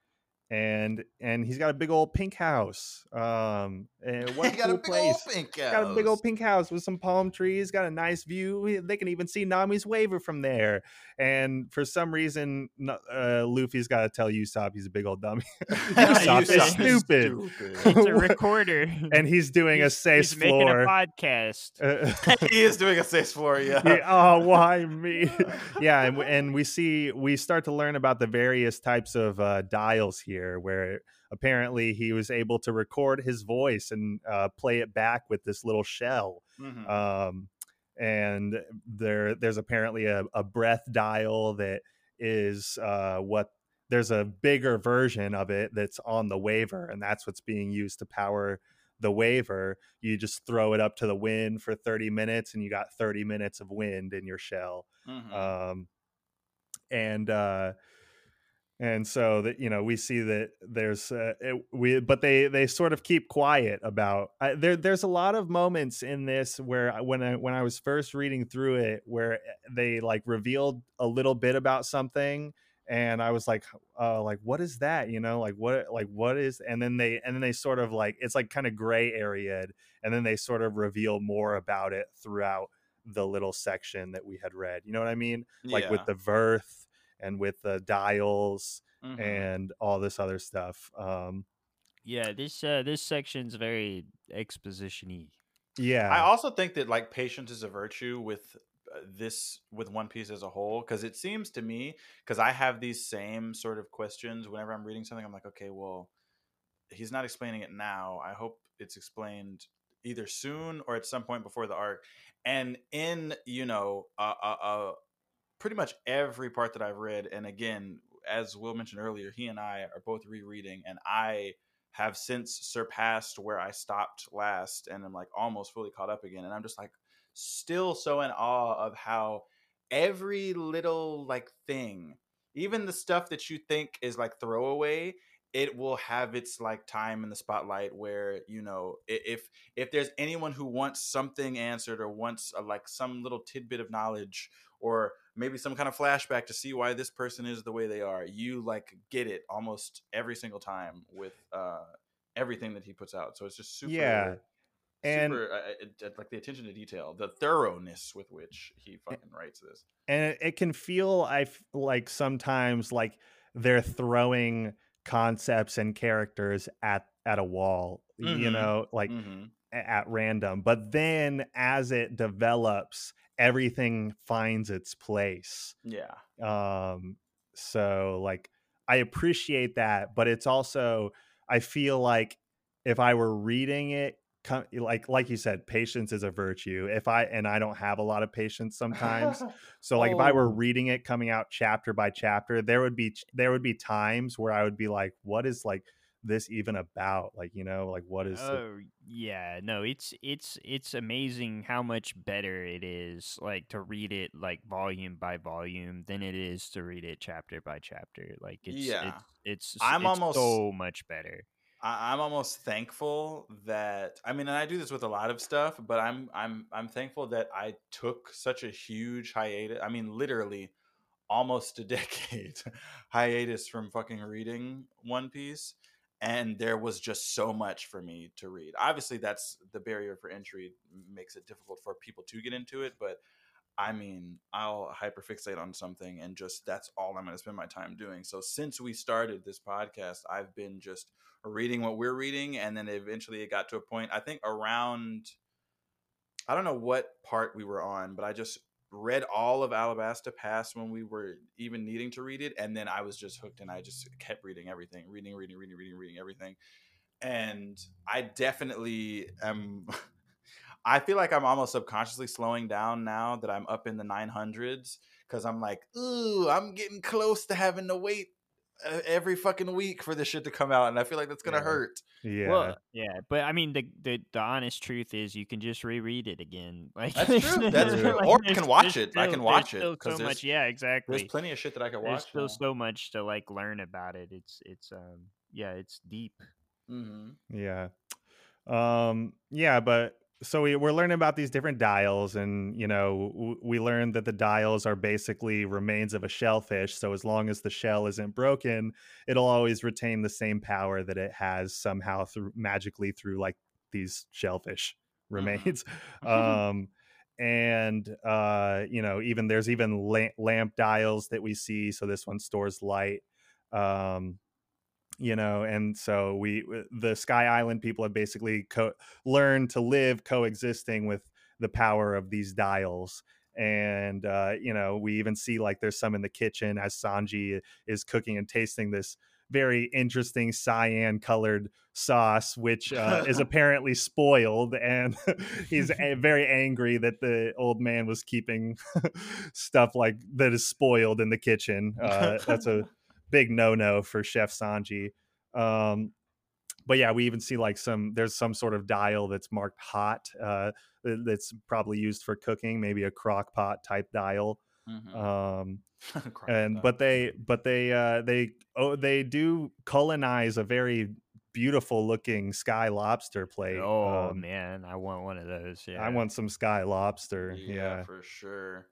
and and he's got a big old pink house. Um, and what a he got cool a big place! old pink Got a big old pink house with some palm trees. Got a nice view. They can even see Nami's Waver from there. And for some reason, n- uh, Luffy's got to tell Usopp he's a big old dummy. Usopp's Usopp is stupid. It's a recorder. and he's doing a safe he's making a floor. podcast. Uh, he is doing a safe floor, yeah. yeah, oh, why me? yeah, and, and we see we start to learn about the various types of uh, dials here, where apparently he was able to record his voice and uh, play it back with this little shell. Mhm. Um, and there, there's apparently a, a breath dial that is uh, what there's a bigger version of it that's on the Waver, and that's what's being used to power the Waver. You just throw it up to the wind for 30 minutes, and you got 30 minutes of wind in your shell. Mhm. Um, and uh, and so that you know we see that there's uh, it, we but they they sort of keep quiet about I, there there's a lot of moments in this where I- when I when I was first reading through it where they like revealed a little bit about something and I was like uh like what is that? You know like what like what is and then they and then they sort of like it's like kind of gray area and then they sort of reveal more about it throughout the little section that we had read you know what I mean? Like with the Vearth and with the dials Mhm. and all this other stuff. Um, Yeah, this uh, this section's very exposition-y. yeah, I also think that like patience is a virtue with uh, this with One Piece as a whole because it seems to me because I have these same sort of questions whenever I'm reading something. I'm like, okay, well, he's not explaining it now. I hope it's explained either soon or at some point before the arc. And in you know, uh, uh, pretty much every part that I've read, and again, as Will mentioned earlier, he and I are both rereading, and I have since surpassed where I stopped last, and I'm like almost fully caught up again, and I'm just like still so in awe of how every little like thing, even the stuff that you think is like throwaway, it will have its like time in the spotlight where you know if if there's anyone who wants something answered or wants a, like some little tidbit of knowledge or maybe some kind of flashback to see why this person is the way they are you like get it almost every single time with uh everything that he puts out so it's just super Yeah. And- super uh, like the attention to detail the thoroughness with which he fucking writes this and it, it can feel I f- like sometimes like they're throwing concepts and characters at at a wall, you Mhm. know, like hmm at random. But then as it develops, everything finds its place. yeah um so like i appreciate that but it's also i feel like if i were reading it like like you said patience is a virtue if i and i don't have a lot of patience sometimes so like if i were Oh. reading it coming out chapter by chapter there would be there would be times where i would be like what is like this even about like you know like what is the- Oh yeah, no, it's it's it's amazing how much better it is like to read it like volume by volume than it is to read it chapter by chapter. Like it's Yeah. it's it's, I'm it's almost- so much better. I, I'm almost thankful that I mean, and I do this with a lot of stuff, but I'm I'm I'm thankful that I took such a huge hiatus. I mean, literally almost a decade hiatus from fucking reading One Piece, and there was just so much for me to read. Obviously, that's the barrier for entry makes it difficult for people to get into it, but I mean, I'll hyperfixate on something and just that's all I'm going to spend my time doing. So since we started this podcast, I've been just reading what we're reading and then eventually it got to a point I think around I don't know what part we were on, but I just read all of Alabasta Pass when we were even needing to read it and then I was just hooked and I just kept reading everything, reading, reading, reading, reading, reading everything. And I definitely am I feel like I'm almost subconsciously slowing down now that I'm up in the 900s because I'm like, ooh, I'm getting close to having to wait uh, every fucking week for this shit to come out, and I feel like that's gonna Yeah. hurt. yeah Well, yeah, but I mean the, the the honest truth is you can just reread it again. Like That's true, that's true. Or I can watch there's it. I can watch it, still 'cause so there's- much. Yeah, exactly. There's plenty of shit that I can watch. There's watch. still so much to like learn about it. It's it's um yeah, it's deep. Mm-hmm. Yeah. Um yeah, but so we, we're learning about these different dials and you know w- we learned that the dials are basically remains of a shellfish so as long as the shell isn't broken it'll always retain the same power that it has somehow through magically through like these shellfish remains. Um and uh you know even there's even la- lamp dials that we see so this one stores light. Um you know and so we the sky island people have basically co- learned to live coexisting with the power of these dials and uh, you know we even see like there's some in the kitchen as sanji is cooking and tasting this very interesting cyan colored sauce which uh, is apparently spoiled and he's a- very angry that the old man was keeping stuff like that is spoiled in the kitchen uh, that's a big no no for Chef Sanji. Um, but yeah, we even see like some there's some sort of dial that's marked hot uh, that's probably used for cooking, maybe a crock pot type dial. Mhm. Um, and but they but they uh, they oh they do colonize a very beautiful looking sky lobster plate. Oh Um, man, I want one of those. Yeah, I want some sky lobster. yeah, yeah. for sure.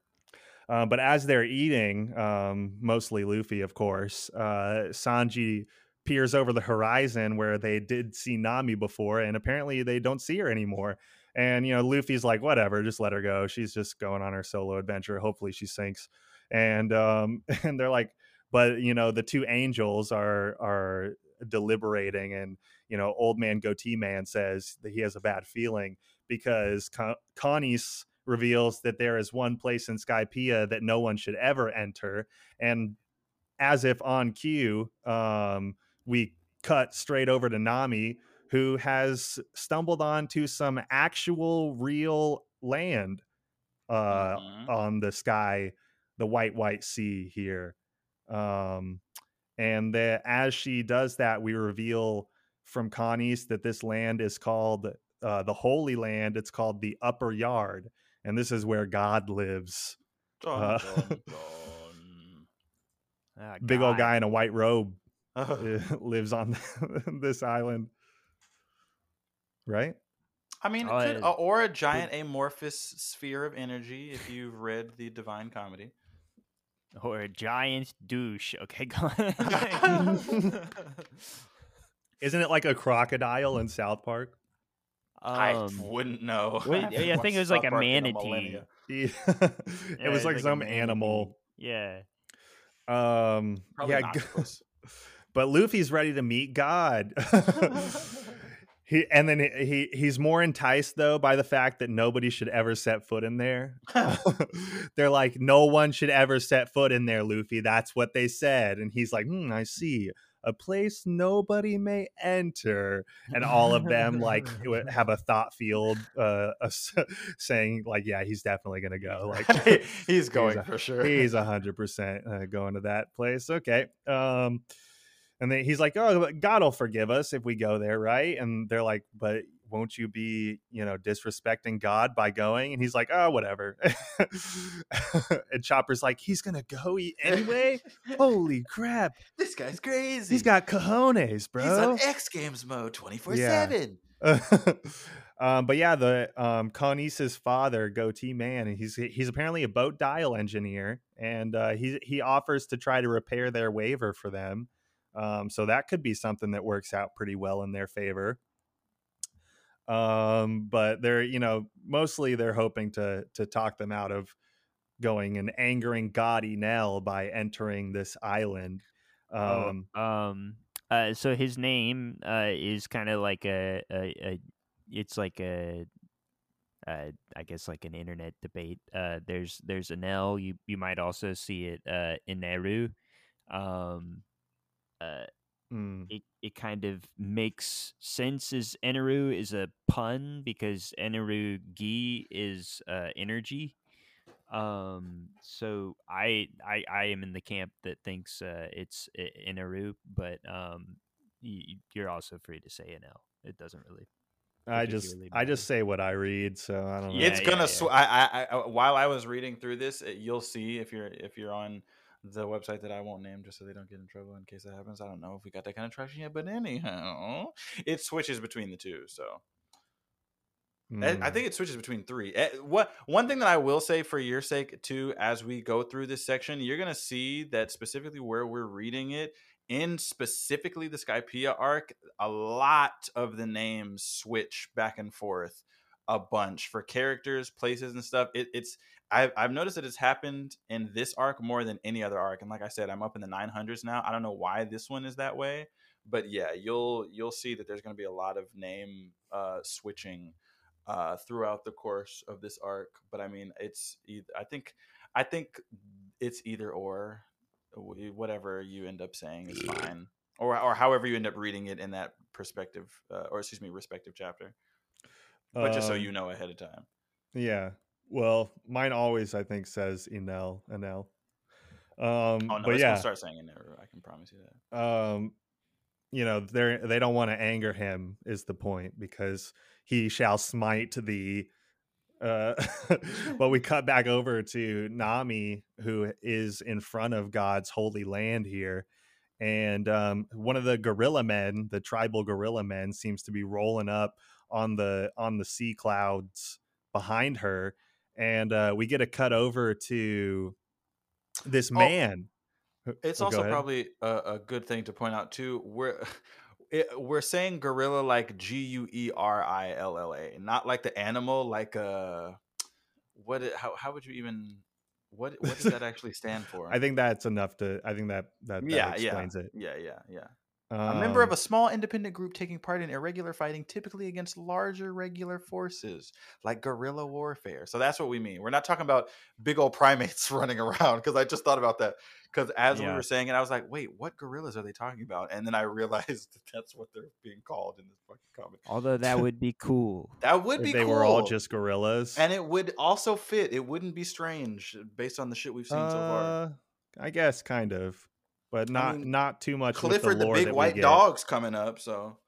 Uh, but as they're eating, um, mostly Luffy, of course, uh, Sanji peers over the horizon where they did see Nami before, and apparently they don't see her anymore. And you know, Luffy's like, whatever, just let her go. She's just going on her solo adventure. Hopefully, she sinks. And um, and they're like, but you know, the two angels are are deliberating, and you know, old man goatee man says that he has a bad feeling because Con- Connie's reveals that there is one place in Skypiea that no one should ever enter. And as if on cue, um, we cut straight over to Nami, who has stumbled onto some actual real land uh, Mhm. on the sky, the white, white sea here. Um, and that as she does that, we reveal from Connie's that this land is called uh, the Holy Land. It's called the Upper Yard, and this is where God lives. Dun, Uh, dun, Ah, Big old guy in a white robe uh, lives on this island, right? I mean, Oh, could, uh, or a giant amorphous sphere of energy if you've read the Divine Comedy. or a giant douche. Okay, go on. Isn't it like a crocodile in South Park? I Um, wouldn't know. wait, haven't I think it was like a manatee. millennia. Yeah. it was it's like, some animal. Yeah. Um, Probably yeah, an g- octopus. but Luffy's ready to meet God. he and then he, he he's more enticed though by the fact that nobody should ever set foot in there. They're like, no one should ever set foot in there, Luffy. That's what they said, and he's like, hmm, I see. A place nobody may enter, and all of them like have a thought field, uh, saying like, "Yeah, he's definitely gonna go." Like, He's going a- for sure. he's a hundred percent uh, going to that place. Okay. Um, and then he's like, "Oh, God will forgive us if we go there, right?" And they're like, "But won't you be, you know, disrespecting God by going?" And he's like, "Oh, whatever." and Chopper's like, "He's gonna go e- anyway. Holy crap! this guy's crazy. He's got cojones, bro. He's on X Games mode 24 7. um, but yeah, the um, Connie's father, Goatee Man, he's he's apparently a boat dial engineer, and uh, he he offers to try to repair their Waver for them. Um, so that could be something that works out pretty well in their favor. Um, but they're you know mostly they're hoping to to talk them out of going and angering God Enel by entering this island. Um, oh, um. Uh. So his name uh is kind of like a, a a it's like a uh I guess like an internet debate. Uh. There's there's an L. You you might also see it uh in Nehru. Um. Uh. mm, it, it kind of makes sense as Eneru is a pun because Eneru Gi is uh, energy. Um, so I, I I am in the camp that thinks uh, it's I- Eneru, but um, y- you're also free to say NL. It doesn't really. I just particularly I just say what I read, so I don't know. Yeah, it's gonna. yeah. Sw- I, I, I, while I was reading through this, it, you'll see if you're if you're on the website that I won't name, just so they don't get in trouble in case that happens. I don't know if we got that kind of traction yet, but anyhow, it switches between the two. So I- I Mm. think it switches between three. Eh, What one thing that I will say for your sake too, as we go through this section, you're gonna see that specifically where we're reading it in specifically the Skypiea arc, a lot of the names switch back and forth a bunch for characters, places, and stuff. It, it's I've I've noticed that it's happened in this arc more than any other arc, and like I said, I'm up in the 900s now. I don't know why this one is that way, but yeah, you'll you'll see that there's going to be a lot of name uh, switching uh, throughout the course of this arc. But I mean, it's I think I think it's either or, whatever you end up saying is fine, or or however you end up reading it in that perspective, uh, or excuse me, respective chapter. But just so Um, you know ahead of time. Yeah. Well, mine always I think says Enel, Enel. Um Oh no, but it's yeah, gonna start saying there. I can promise you that. um you know, they they don't want to anger him is the point because he shall smite the uh but we cut back over to Nami who is in front of God's holy land here and um one of the gorilla men, the tribal gorilla men seems to be rolling up on the on the sea clouds behind her and uh we get a cut over to this Oh, man It's oh, go also probably a, a good thing to point out too. We're it, we're saying gorilla like G U E R I L L A, not like the animal, like uh, what? it- How how would you even? What what does that actually stand for? I think that's enough to. I think that that, that yeah, yeah, explains it. yeah, yeah, yeah. A member of Um, a small independent group taking part in irregular fighting, typically against larger regular forces, like guerrilla warfare. So that's what we mean. We're not talking about big old primates running around because I just thought about that. Because as we were saying it, I was like, wait, what gorillas are they talking about? And then I realized that that's what they're being called in this fucking comic. Although that would be cool. That would if be they cool. were all just gorillas. And it would also fit. It wouldn't be strange based on the shit we've seen so far. Uh, I guess kind of, but not mean, not too much. Clifford, the, the, big white dog's coming up, so.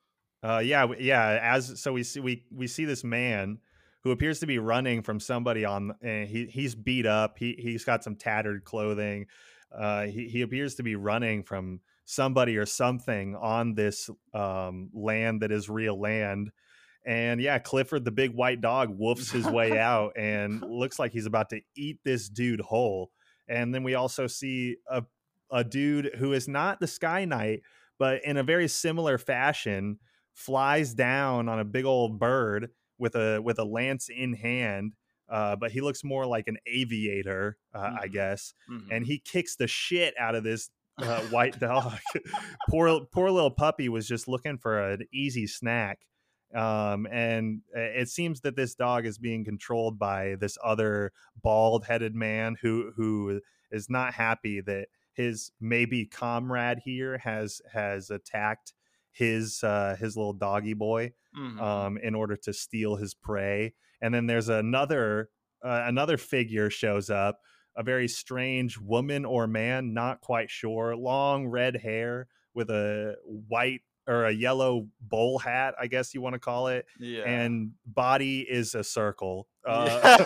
Uh, yeah, yeah. As so we see we we see this man who appears to be running from somebody on. And he he's beat up. He he's got some tattered clothing. Uh, he he appears to be running from somebody or something on this um land that is real land. And yeah, Clifford the big white dog woofs his way out and looks like he's about to eat this dude whole. And then we also see a a dude who is not the Sky Knight, but in a very similar fashion, flies down on a big old bird with a with a lance in hand. Uh, but he looks more like an aviator, uh, I Mhm. guess. mhm. And he kicks the shit out of this uh, white dog. poor poor little puppy was just looking for an easy snack. Um, and uh, it seems that this dog is being controlled by this other bald headed man who who is not happy that his maybe comrade here has has attacked his uh his little doggy boy Mhm. um in order to steal his prey and then there's another uh, another figure shows up a very strange woman or man not quite sure long red hair with a white or a yellow bowl hat i guess you want to call it yeah. and body is a circle uh,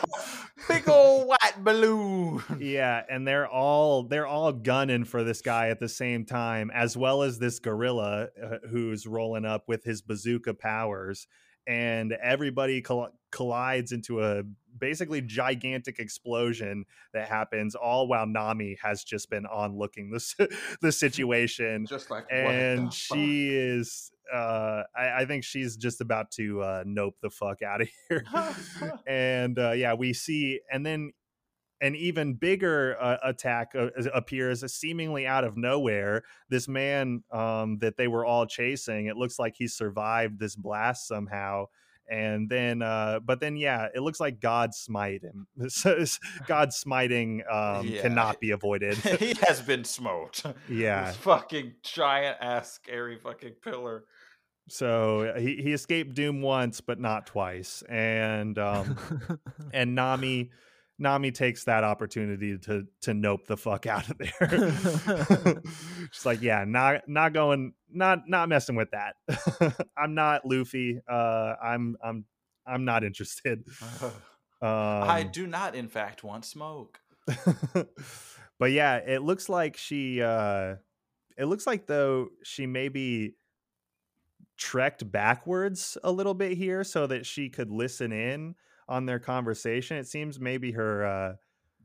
Big old white balloon. yeah and they're all they're all gunning for this guy at the same time as well as this gorilla uh, who's rolling up with his bazooka powers and everybody coll- collides into a basically gigantic explosion that happens all while nami has just been onlooking this the situation. Just like and she is uh I, I think she's just about to uh nope the fuck out of here. And uh yeah we see and then an even bigger uh, attack uh, appears seemingly out of nowhere this man um that they were all chasing it looks like he survived this blast somehow and then uh but then yeah it looks like god smite him so god smiting um Yeah. cannot be avoided he has been smoked. yeah This fucking giant ass scary fucking pillar. So he, he escaped doom once, but not twice. And um and Nami Nami takes that opportunity to to nope the fuck out of there. She's like, yeah, not not going, not not messing with that. I'm not Luffy. Uh, I'm I'm I'm not interested. Um, I do not, in fact, want smoke. but yeah, it looks like she uh it looks like though she maybe trekked backwards a little bit here so that she could listen in on their conversation. It seems maybe her uh,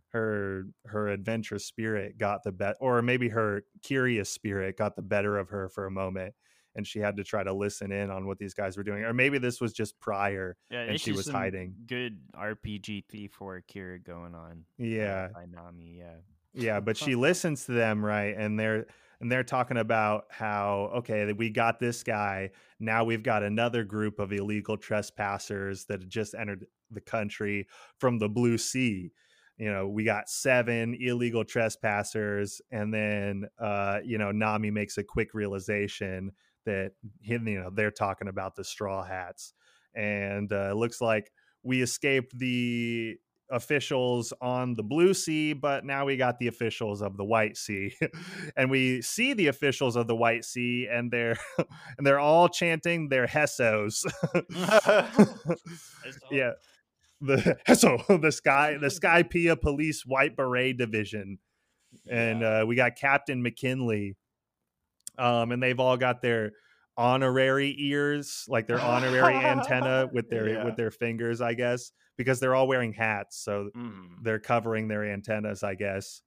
her her adventurous spirit got the bet, or maybe her curious spirit got the better of her for a moment, and she had to try to listen in on what these guys were doing, or maybe this was just prior. Yeah, and she was hiding. Good RPG three four Akira going on. uh, Yeah, by Nami. Yeah. yeah, but she listens to them right, and they're and they're talking about how okay we got this guy now we've got another group of illegal trespassers that just entered the country from the blue sea. You know we got seven illegal trespassers and then uh you know nami makes a quick realization that you know they're talking about the straw hats. And uh, it looks like we escaped the officials on the blue sea but now we got the officials of the white sea. And we see the officials of the white sea and they're and they're all chanting their hessos. Yeah the Hesso, the sky the Skypiea police white beret division and uh, we got captain mckinley um and they've all got their honorary ears like their honorary antenna with their Yeah. with their fingers i guess because they're all wearing hats so Mm. they're covering their antennas i guess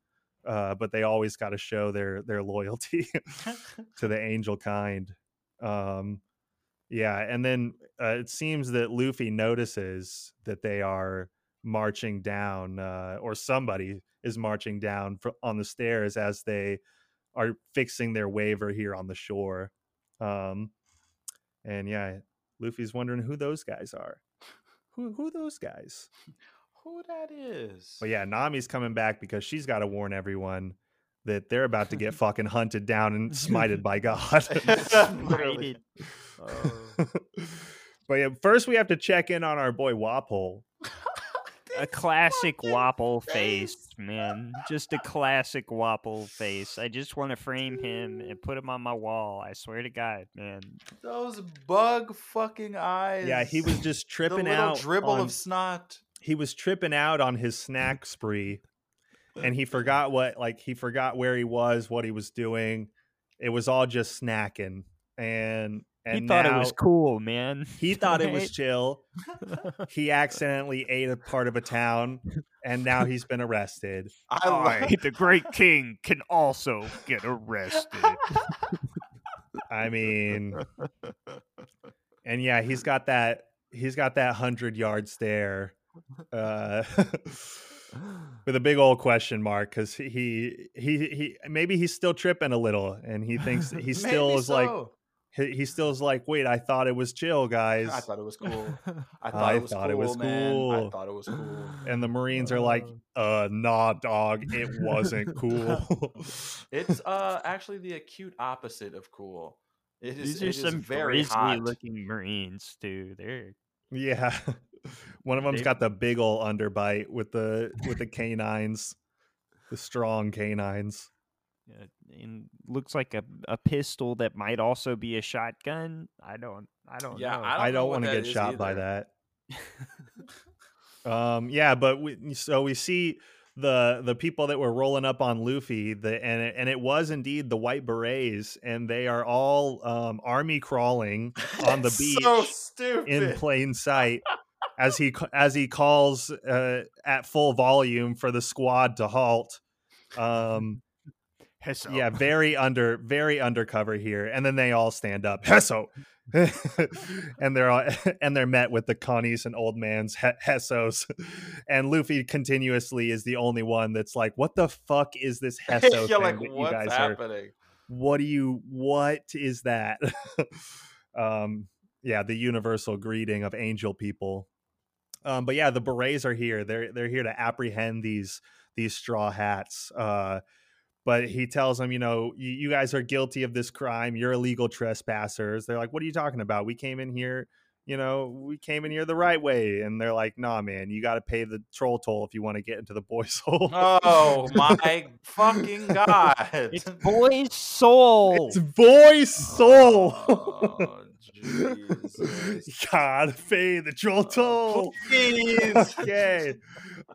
uh, but they always got to show their their loyalty to the angel kind um yeah and then uh, it seems that luffy notices that they are marching down uh, or somebody is marching down fr- on the stairs as they are fixing their Waver here on the shore um and yeah luffy's wondering who those guys are who who those guys Who that is? but yeah, Nami's coming back because she's got to warn everyone that they're about to get fucking hunted down and smited by God. Literally. Oh. but yeah, first we have to check in on our boy Wapol. A classic Wapol face. face, man. Just a classic Wapol face. I just want to frame him and put him on my wall. I swear to God, man. Those bug fucking eyes. Yeah, he was just the tripping little out. dribble on- of snot. he was tripping out on his snack spree, and he forgot what like he forgot where he was, what he was doing. It was all just snacking, and and he thought it was cool, man. He thought it was chill. he accidentally ate a part of a town and now he's been arrested. I I, love the Great King, can also get arrested. I mean, and yeah, he's got that he's got that 100-yard stare uh with a big old question mark cuz he he he maybe he's still tripping a little and he thinks he still Maybe is like he, he still is like, "Wait, I thought it was chill, guys." I thought it was cool. I thought, I it, was thought it cool, was man. I thought it was cool. and the Marines are like, "Uh, nah, dog, it wasn't cool." It's uh actually the acute opposite of cool. It is, These it are is some very hot. looking Marines, too. They're Yeah. One of them's They- got the big ol' underbite with the with the canines, the strong canines. uh, and looks like a, a pistol that might also be a shotgun. I don't I don't Yeah, know. I don't I don't want to get is shot by that. Um yeah, but we, so we see the the people that were rolling up on Luffy, the and it, and it was indeed the white berets and they are all um army crawling on the beach So stupid. in plain sight as he as he calls uh, at full volume for the squad to halt. Um, Hesso. yeah, very under very undercover here, and then they all stand up. Hesso. and they're all, and they're met with the Connies and old man's he- Hessos, and Luffy continuously is the only one that's like, "What the fuck is this Hesso thing like, that you what's guys are happening? what do you what is that um yeah the universal greeting of angel people um but yeah the berets are here they're they're here to apprehend these these straw hats uh but he tells them you know you, you guys are guilty of this crime you're illegal trespassers they're like what are you talking about we came in here you know we came in here the right way and they're like nah man you got to pay the troll toll if you want to get into the boys hole Oh my fucking god! It's boy's soul. it's voice soul Oh, Jesus. Gotta pay the troll toll. Please. okay.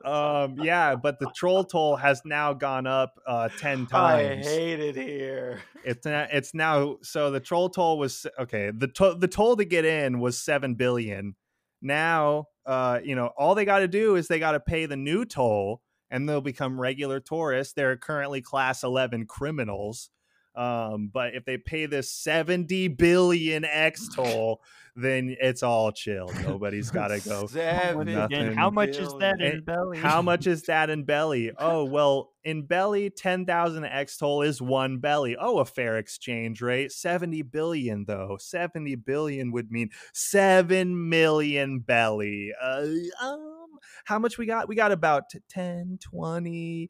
Um, yeah, but the troll toll has now gone up uh ten times. I hate it here. It's now, it's now so the troll toll was okay. The to- the toll to get in was seven billion. Now, uh, you know, all they got to do is they got to pay the new toll, and they'll become regular tourists. They're currently class eleven criminals. Um, but if they pay this seventy billion Extol, then it's all chill. Nobody's got to go. Seven how much is that in belly? How much is that in belly? Oh, well, in belly, 10,000 Extol is one belly. Oh, a fair exchange rate. 70 billion, though. 70 billion would mean 7 million belly. Uh, um, how much we got? We got about 10, 20,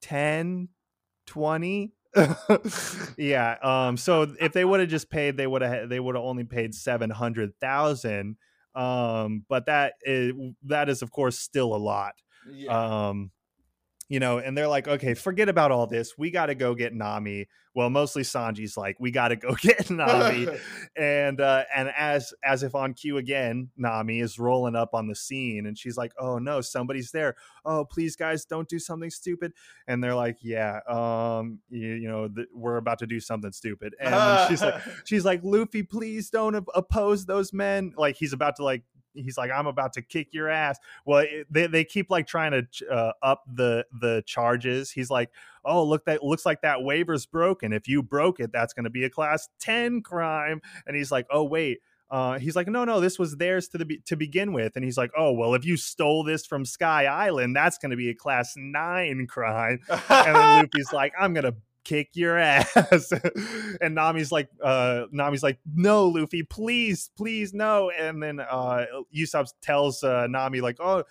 10, 20. yeah. Um. So if they would have just paid, they would have they would have only paid seven hundred thousand. Um. But that is that is of course still a lot Yeah. um you know and they're like okay forget about all this. We got to go get nami. Well mostly sanji's like we got to go get nami. And uh and as as if on cue again nami is rolling up on the scene and she's like oh no somebody's there. Oh please guys don't do something stupid. And they're like yeah um you, you know th- we're about to do something stupid. And she's like she's like luffy please don't op- oppose those men. Like he's about to like he's like i'm about to kick your ass. Well it, they, they keep like trying to uh, up the the charges. He's like oh look that looks like that Waver's broken. If you broke it that's going to be a class 10 crime. And he's like oh wait. Uh, he's like, no, no, this was theirs to the be- to begin with, and he's like, oh, well, if you stole this from Sky Island, that's going to be a class nine crime. And then Luffy's like, I'm gonna kick your ass. and Nami's like, uh, Nami's like, no, Luffy, please, please, no. And then uh, Usopp tells uh, Nami like, oh,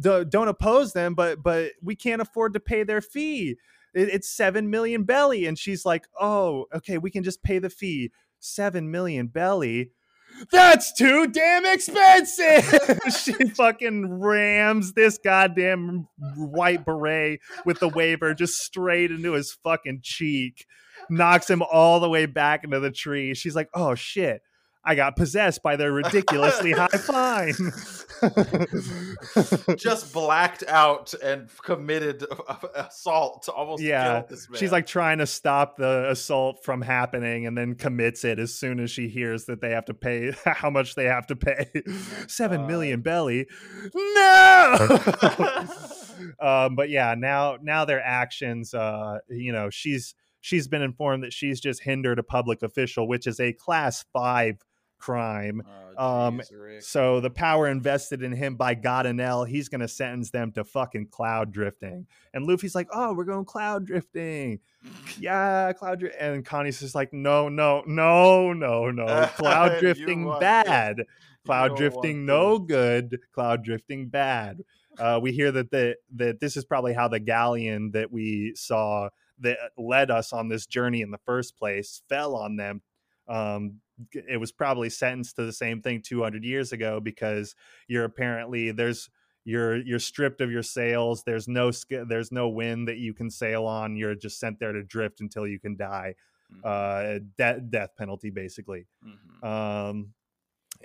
don't oppose them, but but we can't afford to pay their fee. It- it's seven million belly, and she's like, oh, okay, we can just pay the fee. Seven million belly. That's too damn expensive. she fucking rams this goddamn white beret with the Waver just straight into his fucking cheek, knocks him all the way back into the tree. She's like, oh shit. I got possessed by their ridiculously high fine. just blacked out and committed assault to almost Yeah, kill this man. She's like trying to stop the assault from happening and then commits it as soon as she hears that they have to pay how much they have to pay. Seven million belly. No. um, but yeah, now now their actions uh, you know, she's she's been informed that she's just hindered a public official, which is a class five crime. Oh, um. So the power invested in him by God Enel, he's gonna sentence them to fucking cloud drifting. And Luffy's like, "Oh, we're going cloud drifting, yeah, cloud drift." And Conis just like, "No, no, no, no, no, cloud drifting bad, You cloud drifting no this. good, cloud drifting bad." Uh, we hear that the that this is probably how the galleon that we saw that led us on this journey in the first place fell on them. Um, it was probably sentenced to the same thing 200 years ago because you're apparently there's you're you're stripped of your sails there's no sk- there's no wind that you can sail on you're just sent there to drift until you can die Mhm, uh de- death penalty basically mhm. um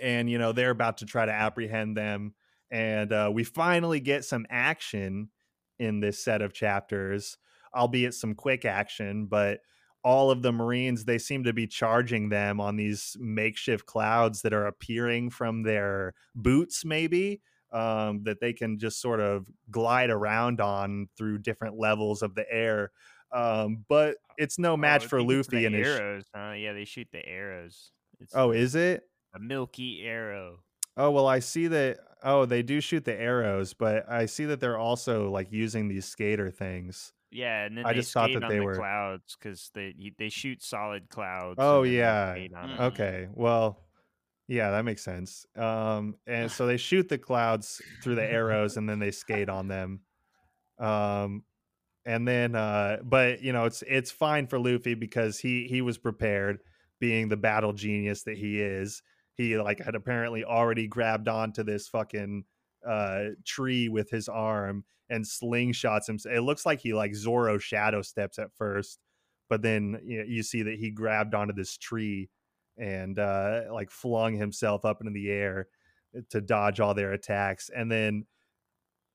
and you know they're about to try to apprehend them and uh we finally get some action in this set of chapters albeit some quick action but all of the marines they seem to be charging them on these makeshift clouds that are appearing from their boots maybe um, that they can just sort of glide around on through different levels of the air um, but it's no match Oh, for luffy and his arrows. huh? yeah, they shoot the arrows. It's oh is it a milky arrow. Oh well, I see that. Oh, they do shoot the arrows, but I see that they're also like using these skater things. Yeah, and then I they just thought that they the were- clouds because they they shoot solid clouds. Oh, and then they yeah. skate on 'em. Okay, well, yeah, that makes sense. Um, and so they shoot the clouds through the arrows, and then they skate on them. Um, and then, uh, but you know, it's it's fine for Luffy because he he was prepared, being the battle genius that he is. He like had apparently already grabbed onto this fucking uh tree with his arm and slingshots him. It looks like he like Zoro shadow steps at first, but then you, know, you see that he grabbed onto this tree and uh, like flung himself up into the air to dodge all their attacks, and then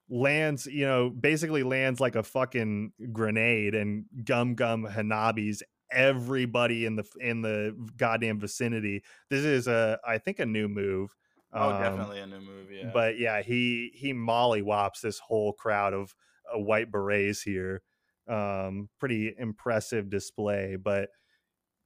lands, you know, basically lands like a fucking grenade and gum gum Hanabi's everybody in the in the goddamn vicinity. This is a I think a new move. Oh, Um, definitely a new movie. Yeah. But yeah, he he mollywops this whole crowd of uh, white berets here. Um, pretty impressive display, but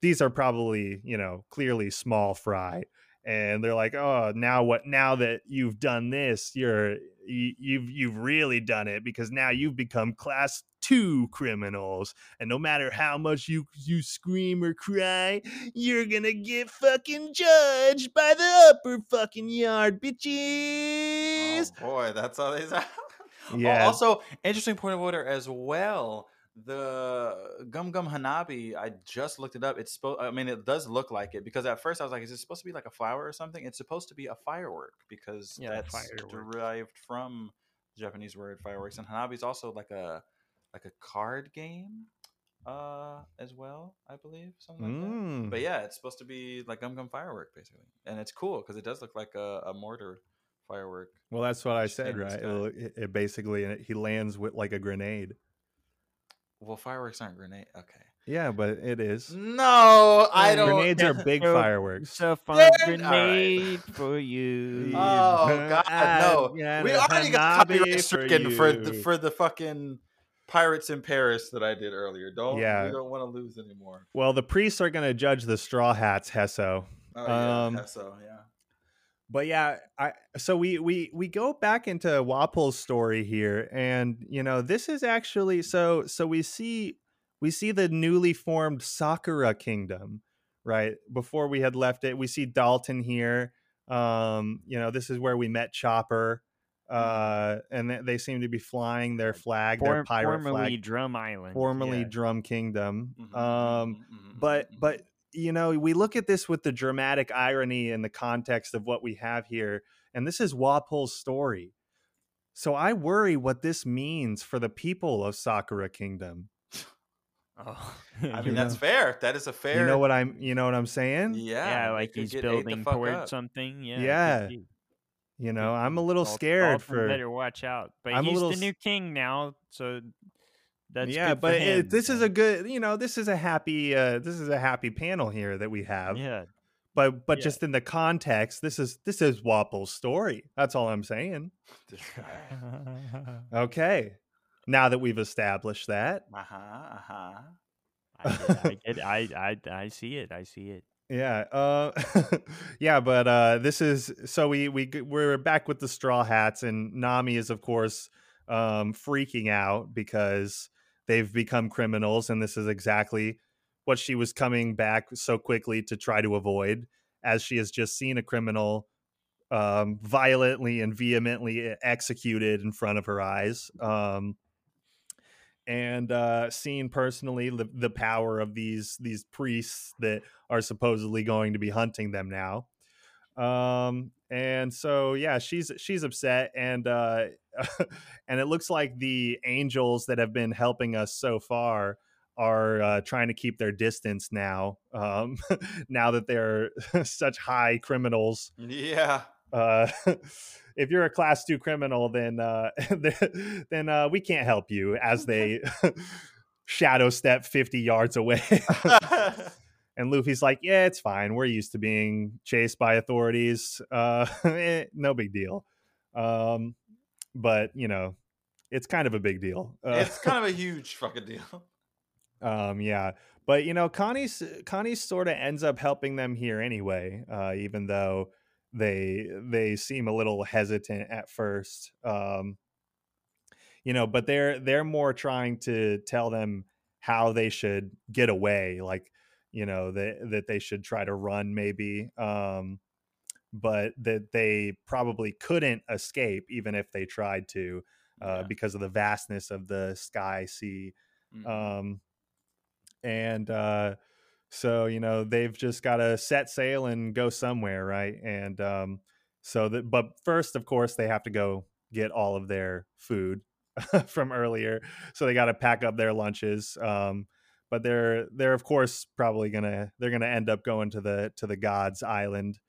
these are probably you know clearly small fry, and they're like, oh, now what? Now that you've done this, you're you, you've you've really done it because now you've become class two criminals, and no matter how much you you scream or cry, you're gonna get fucking judged by the upper fucking yard, oh, bitches. Oh boy, that's how they. Oh, Yeah. Also, interesting point of order as well. The Gum Gum Hanabi, I just looked it up. It's supposed. I mean, it does look like it because at first I was like, "Is it supposed to be like a flower or something?" It's supposed to be a firework because Yeah, that's derived from the Japanese word fireworks. And Hanabi is also like a like a card game, uh, as well. I believe something like that. Mm. But yeah, it's supposed to be like Gum Gum firework basically, and it's cool because it does look like a, a mortar firework. Well, that's what I said, right? It, it basically it- he lands with like a grenade. Well, fireworks aren't grenade. Okay. Yeah, but it is. No, I don't. Grenades are big So- fireworks. So fun Then- grenade for you. Oh God, no! We already got Hanabi copyright for stricken for the for the fucking pirates in Paris that I did earlier. Don't Yeah. we don't want to lose anymore. Well, the priests are going to judge the straw hats, Heso. Oh yeah, Um, so yeah. But yeah, I so we we we go back into Wapol's story here, and you know this is actually so so we see we see the newly formed Sakura Kingdom, right? Before we had left it, we see Dalton here. Um, you know, this is where we met Chopper, uh, and they, they seem to be flying their flag, their pirate formerly flag, Drum Island. formerly yeah. Drum Kingdom. Mhm, Um, mhm, mhm, but mhm, but you know we look at this with the dramatic irony in the context of what we have here and this is Wapol's story so i worry what this means for the people of sakura kingdom Oh. I you mean that's know- fair. That is a fair. you know what i'm you know what i'm saying Yeah, yeah, like he's get ate the building fuck toward up. something. Yeah. Yeah. you know i'm a little scared Dalton for Better watch out. But I'm a he's little the new king now, so that's yeah but it, this is a good you know this is a happy uh this is a happy panel here that we have yeah. but but Yeah. just in the context this is this is Wapol's story that's all i'm saying okay now that we've established that Uh-huh, uh-huh. I get, I, I, I I see it. I see it. Yeah, uh, yeah, but uh, this is so we we we're back with the straw hats, and Nami is of course um, freaking out because they've become criminals, and this is exactly what she was coming back so quickly to try to avoid, as she has just seen a criminal um, violently and vehemently executed in front of her eyes. Um, and uh, seen personally the, the power of these these priests that are supposedly going to be hunting them now. Um, and so yeah, she's she's upset, and uh, and it looks like the angels that have been helping us so far are uh, trying to keep their distance now. Um, now that they're such high criminals Yeah. uh, if you're a class two criminal, then uh, then uh, we can't help you. As they shadow step fifty yards away, and Luffy's like, "Yeah, it's fine. We're used to being chased by authorities. Uh, eh, no big deal." Um, but you know, it's kind of a big deal. Uh, it's kind of a huge fucking deal. um, yeah, but you know, Conis Connie sort of ends up helping them here anyway, uh, even though they they seem a little hesitant at first. Um, you know, but they're they're more trying to tell them how they should get away, like you know that that they should try to run maybe. Um, but that they probably couldn't escape even if they tried to uh, Yeah. because of the vastness of the sky sea Mhm. um and uh so you know they've just got to set sail and go somewhere right and um so that but first of course they have to go get all of their food from earlier so they got to pack up their lunches um but they're they're of course probably gonna they're gonna end up going to the to the gods island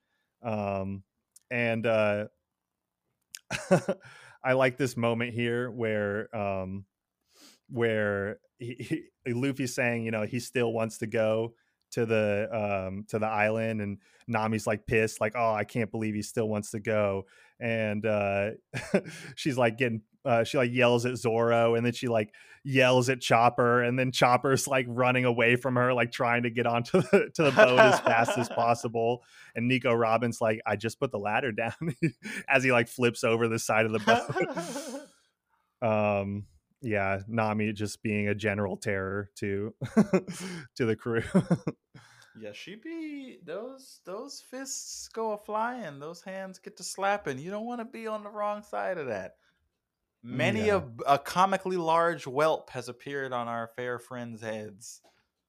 um and uh i like this moment here where um where he, he, luffy's saying you know he still wants to go to the um to the island and nami's like pissed like oh i can't believe he still wants to go and uh she's like getting uh, she like yells at Zoro and then she like yells at Chopper and then Chopper's like running away from her like trying to get onto the to the boat as fast as possible and Nico Robin's like I just put the ladder down as he like flips over the side of the boat um yeah Nami just being a general terror to to the crew Yeah, she be those those fists go a flying, those hands get to slapping. You don't want to be on the wrong side of that. Many Yeah. a, a comically large whelp has appeared on our fair friends' heads.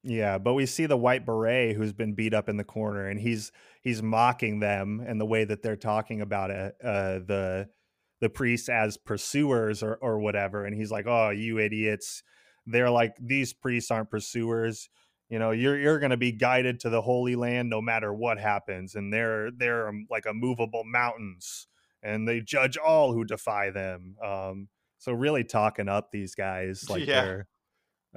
Yeah, but we see the white beret who's been beat up in the corner, and he's he's mocking them and the way that they're talking about it, uh, the the priests as pursuers or or whatever. And he's like, "Oh, you idiots! They're like these priests aren't pursuers. You know, you're you're going to be guided to the Holy Land no matter what happens, and they're they're um, like immovable mountains, and they judge all who defy them." Um, so really talking up these guys like Yeah. they're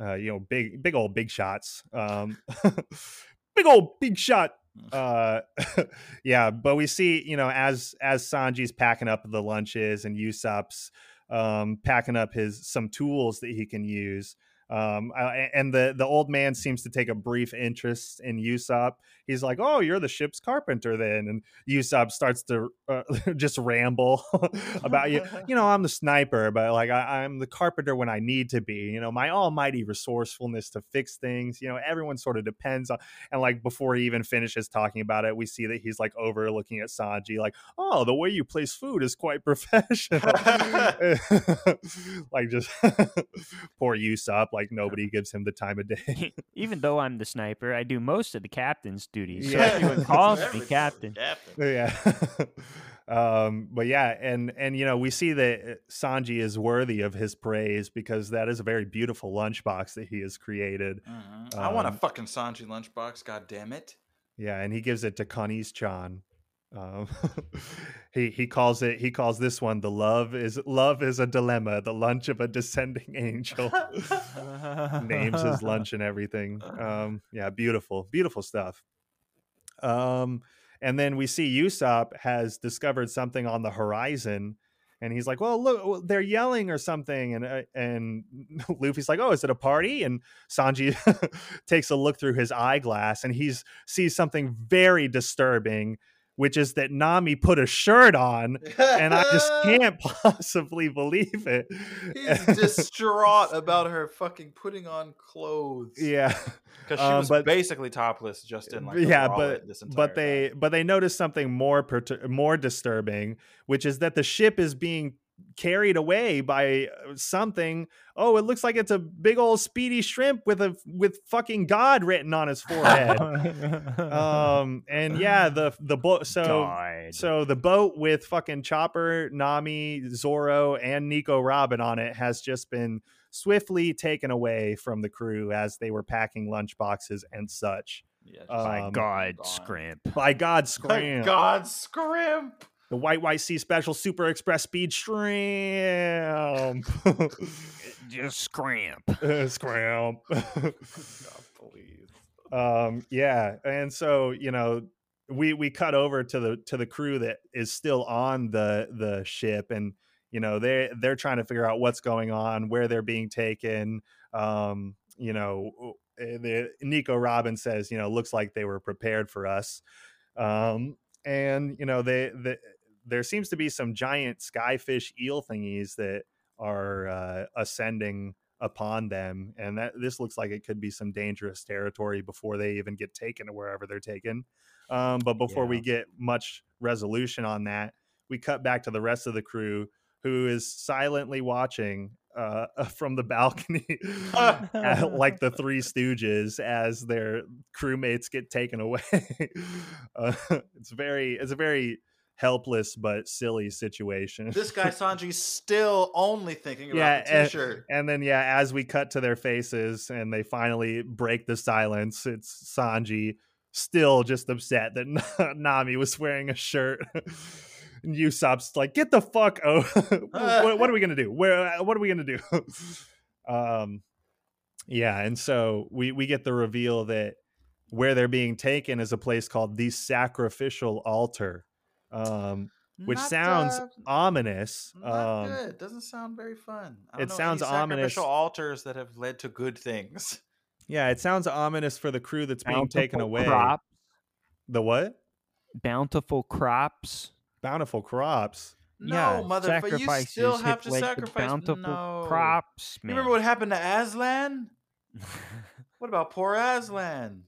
uh, you know, big, big old big shots. Um, big old big shot. Uh, yeah, but we see, you know, as as Sanji's packing up the lunches and Usopp's um, packing up his some tools that he can use. Um, I- and the the old man seems to take a brief interest in Usopp. He's like, "Oh, you're the ship's carpenter, then." And Usopp starts to uh, just ramble about you. You know, I'm the sniper, but like I, I'm the carpenter when I need to be. You know, my almighty resourcefulness to fix things. You know, everyone sort of depends on. And like before he even finishes talking about it, we see that he's like overlooking at Sanji, like, "Oh, the way you place food is quite professional." like just poor Usopp, like nobody gives him the time of day. Even though I'm the sniper, I do most of the captain's duties. So Yeah. everyone calls me captain. Captain. yeah um but yeah and and you know we see that uh, sanji is worthy of his praise because that is a very beautiful lunchbox that he has created Mhm. I want a Um, fucking Sanji lunchbox. God damn it! yeah and he gives it to Conis chan um he he calls it he calls this one the love is love is a dilemma the lunch of a descending angel names his lunch and everything. Um, yeah, beautiful, beautiful stuff. Um, and then we see Usopp has discovered something on the horizon, and he's like, "Well, look, they're yelling or something." And uh, and Luffy's like, "Oh, is it a party?" And Sanji takes a look through his eyeglass, and he's sees something very disturbing, which is that Nami put a shirt on, and I just can't possibly believe it. He's distraught about her fucking putting on clothes. yeah. because she um, was but- basically topless, just in like yeah, but this entire but they time. but they noticed something more pertur- more disturbing, which is that the ship is being carried away by uh, something. Oh, it looks like it's a big old speedy shrimp with a with fucking God written on his forehead. um, and yeah, the the boat. So God. so the boat with fucking Chopper, Nami, Zoro, and Nico Robin on it has just been swiftly taken away from the crew as they were packing lunch boxes and such. yeah, just uh, My um, God, scrimp. By God, Scrimp. scram! God, scrimp! The White Sea Special Super Express Speed Shrimp. Just scrimp. Uh. God, please. um yeah and so you know we we cut over to the to the crew that is still on the the ship and you know they they're trying to figure out what's going on where they're being taken um you know uh, the nico robin says you know looks like they were prepared for us um and you know they the, there seems to be some giant skyfish eel thingies that are uh, ascending upon them and that this looks like it could be some dangerous territory before they even get taken to wherever they're taken. Um, but before we get much resolution on that we cut back to the rest of the crew who is silently watching uh, from the balcony at- like the three stooges as their crewmates get taken away. Uh, it's very it's a very helpless but silly situation. This guy Sanji's still only thinking about Yeah, the and- t-shirt. And then yeah, as we cut to their faces and they finally break the silence, it's Sanji still just upset that Nami was wearing a shirt. and Usopp's like, "Get the fuck oh, what, what are we gonna do? Where? What are we gonna do?" um, yeah, and so we we get the reveal that where they're being taken is a place called the Sacrificial Altar. Um, which Not, sounds uh, ominous. not Um, good. Doesn't sound very fun. I it don't know sounds any ominous. Sacrificial altars that have led to good things. Yeah, it sounds ominous for the crew that's being taken away. Crop, The what? bountiful crops. Bountiful crops. No, yeah, motherfucker, you still have have to led sacrifice. bountiful no. crops. You remember what happened to Aslan? What about poor Aslan?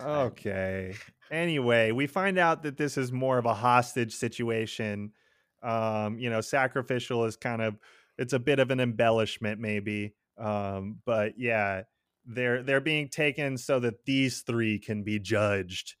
Okay. Anyway, we find out that this is more of a hostage situation. Um, you know, sacrificial is kind of it's a bit of an embellishment, maybe. Um, but yeah, they're they're being taken so that these three can be judged.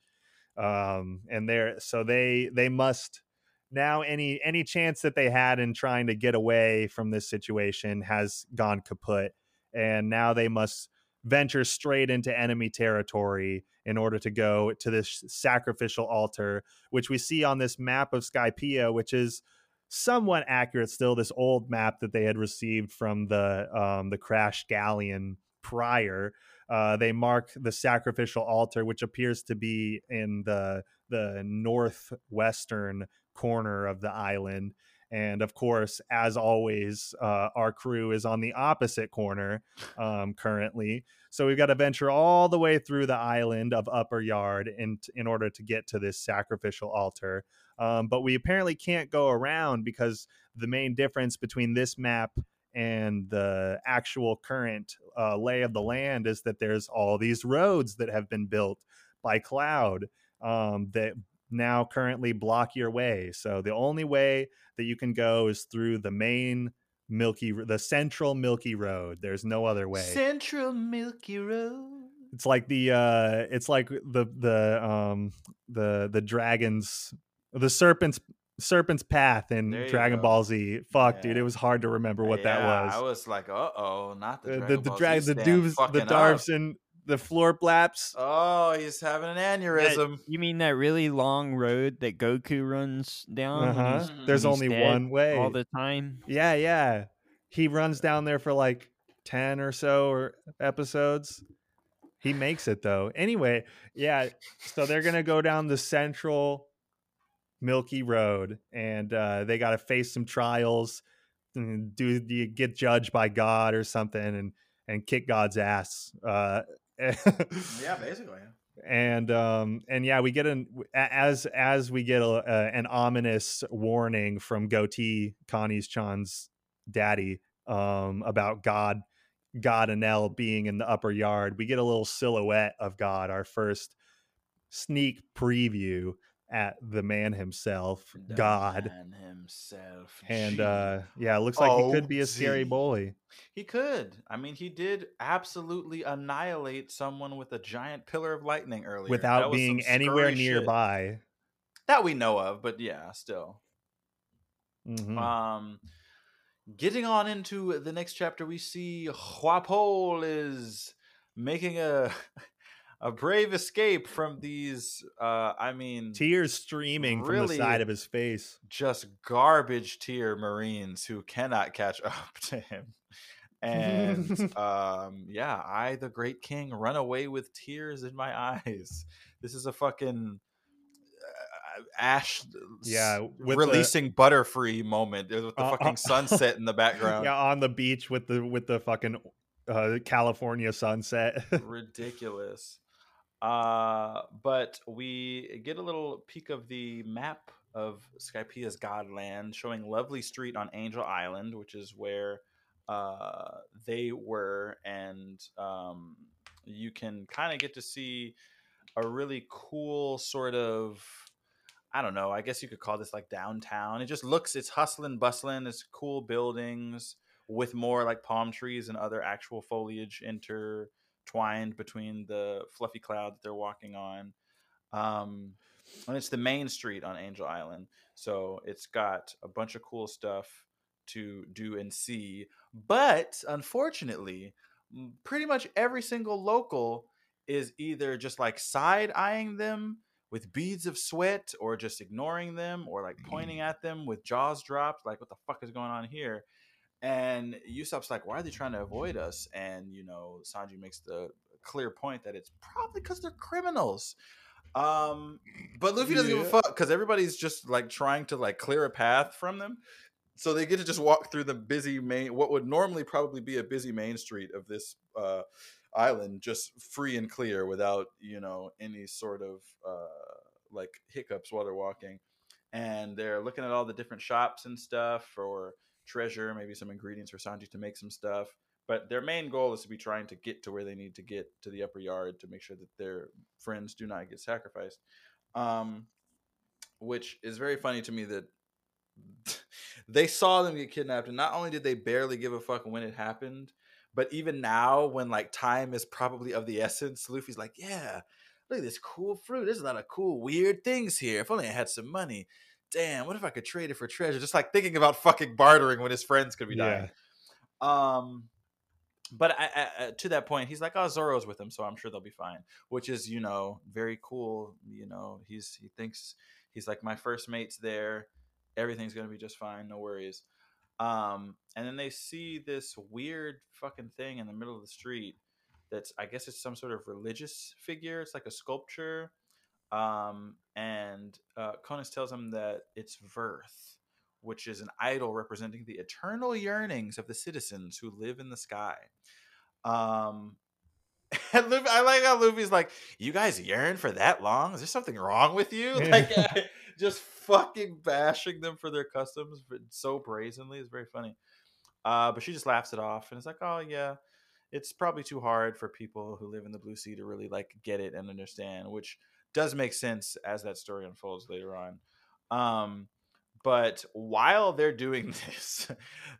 Um, and they're so they they must now any any chance that they had in trying to get away from this situation has gone kaput and now they must venture straight into enemy territory in order to go to this sacrificial altar which we see on this map of skypiea which is somewhat accurate still this old map that they had received from the um, the crash galleon prior. Uh, they mark the sacrificial altar which appears to be in the the northwestern corner of the island and of course as always uh, our crew is on the opposite corner um, currently. So we've got to venture all the way through the island of upper yard in, in order to get to this sacrificial altar um, but we apparently can't go around because the main difference between this map and the actual current uh, lay of the land is that there's all these roads that have been built by cloud um, that now currently block your way. So the only way that you can go is through the main Milky, the central Milky Road. There's no other way. Central Milky Road. It's like the uh it's like the the um the the dragons the serpent's serpent's path in Dragon go. Ball Z. Fuck, dude, it was hard to remember what Yeah, that was. I was like, uh oh, not the Dragon the the Ball drag Z the stand the fucking and the floor blaps. Oh, he's having an That- aneurysm. you mean that really long road that Goku runs down Uh-huh. he's- Mhm. There's he's only dead one way. all the time? Yeah, yeah. He runs down there for like 10 or so or episodes. He makes it though. Anyway, yeah, so they're going to go down the central Milky Road and uh they got to face some trials. and Do do you get judged by God or something and and kick God's ass? Uh yeah, basically. and um and yeah we get an as as we get a, an ominous warning from goatee conis chan's daddy um about god god Enel being in the upper yard we get a little silhouette of god our first sneak preview at the man himself The god man himself. and uh yeah it looks like he could be a scary bully. He could. I mean, he did absolutely annihilate someone with a giant pillar of lightning earlier. Without being anywhere shit. nearby That we know of, but yeah, still. Mhm. Um, getting on into the next chapter, we see Wapol is making a a brave escape from these. Uh, I mean, tears streaming from the side of his face just garbage tier Marines who cannot catch up to him. And um, yeah, I, the Great King, run away with tears in my eyes. This is a fucking uh, Ash, Yeah, with the- releasing Butterfree moment with the Uh, uh, fucking sunset in the background. yeah, on the beach with the with the fucking uh, California sunset. ridiculous. Uh, but we get a little peek of the map of Skypiea's Godland, showing Lovely Street on Angel Island, which is where uh, they were, and um, you can kind of get to see a really cool sort of. I don't know. I guess you could call this like downtown. It just looks, it's hustling, bustling. It's cool buildings with more like palm trees and other actual foliage intertwined between the fluffy cloud that they're walking on. Um, and it's the main street on Angel Island. So it's got a bunch of cool stuff to do and see. But unfortunately, pretty much every single local is either just like side eyeing them with beads of sweat or just ignoring them or like pointing at them with jaws dropped like what the fuck is going on here and Usopp's like why are they trying to avoid us? And you know Sanji makes the clear point that it's probably because they're criminals. Um but Luffy doesn't give a fuck because everybody's just like trying to like clear a path from them. So they get to just walk through the busy main what would normally probably be a busy main street of this uh island just free and clear without you know any sort of uh like hiccups while they're walking. And they're looking at all the different shops and stuff for treasure maybe some ingredients for sanji to make some stuff but their main goal is to be trying to get to where they need to get to the upper yard to make sure that their friends do not get sacrificed um which is very funny to me that they saw them get kidnapped and not only did they barely give a fuck when it happened but even now when like time is probably of the essence luffy's like yeah look at this cool fruit. There's a lot of cool weird things here. If only i had some money damn what if i could trade it for treasure just like thinking about fucking bartering when his friends could be dying Yeah. um but I, I, to that point, he's like, "Oh, Zoro's with him, so I'm sure they'll be fine." Which is, you know, very cool. You know, he's he thinks he's like, "My first mate's there. Everything's gonna be just fine. No worries." Um, and then they see this weird fucking thing in the middle of the street. That's I guess it's some sort of religious figure. It's like a sculpture. Um, and uh, Conis tells him that it's Vearth, which is an idol representing the eternal yearnings of the citizens who live in the sky. Um, and Luffy, I like how Luffy's like, "You guys yearn for that long? Is there something wrong with you?" Like, just fucking bashing them for their customs, but so brazenly. is very funny. Uh, but she just laughs it off and it's like, "Oh yeah." It's probably too hard for people who live in the Blue Sea to really like get it and understand, which does make sense as that story unfolds later on. Um, but while they're doing this,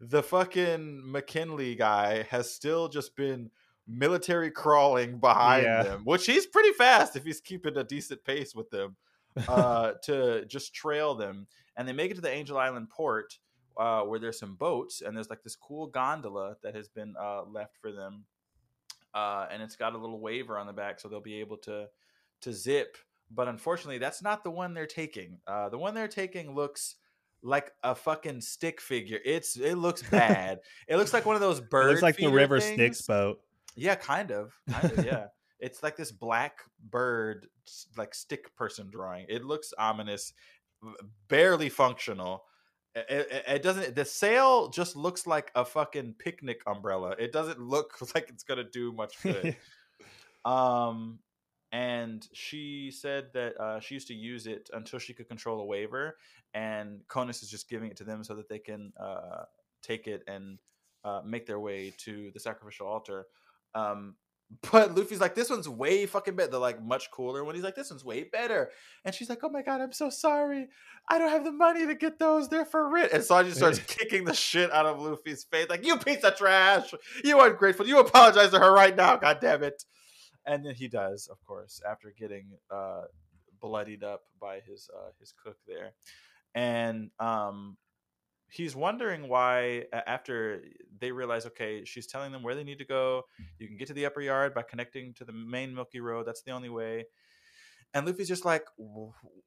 the fucking McKinley guy has still just been military crawling behind Yeah. them, which he's pretty fast if he's keeping a decent pace with them uh, to just trail them. And they make it to the Angel Island port uh, where there's some boats and there's like this cool gondola that has been uh, left for them. Uh, and it's got a little Waver on the back so they'll be able to to zip. But unfortunately, that's not the one they're taking. Uh, the one they're taking looks like a fucking stick figure. It's it looks bad. it looks like one of those It bird. looks like the River things. Styx boat. Yeah, kind of. Kind of, yeah. It's like this black bird, like stick person drawing. It looks ominous, barely functional. It, it, it doesn't. The sail just looks like a fucking picnic umbrella. It doesn't look like it's gonna do much good. um, and she said that uh, she used to use it until she could control a Waver, and Conis is just giving it to them so that they can uh, take it and uh, make their way to the sacrificial altar. Um, but Luffy's like, this one's way fucking better. They're like much cooler when he's like, this one's way better. And she's like, oh my god, I'm so sorry. I don't have the money to get those. They're for rent. And Sanji starts kicking the shit out of Luffy's face, like, you piece of trash. You ungrateful. You apologize to her right now. God damn it. And then he does, of course, after getting uh, bloodied up by his uh, his cook there. And um, he's wondering why after they realize okay she's telling them where they need to go. You can get to the upper yard by connecting to the main milky road. That's the only way. And luffy's just like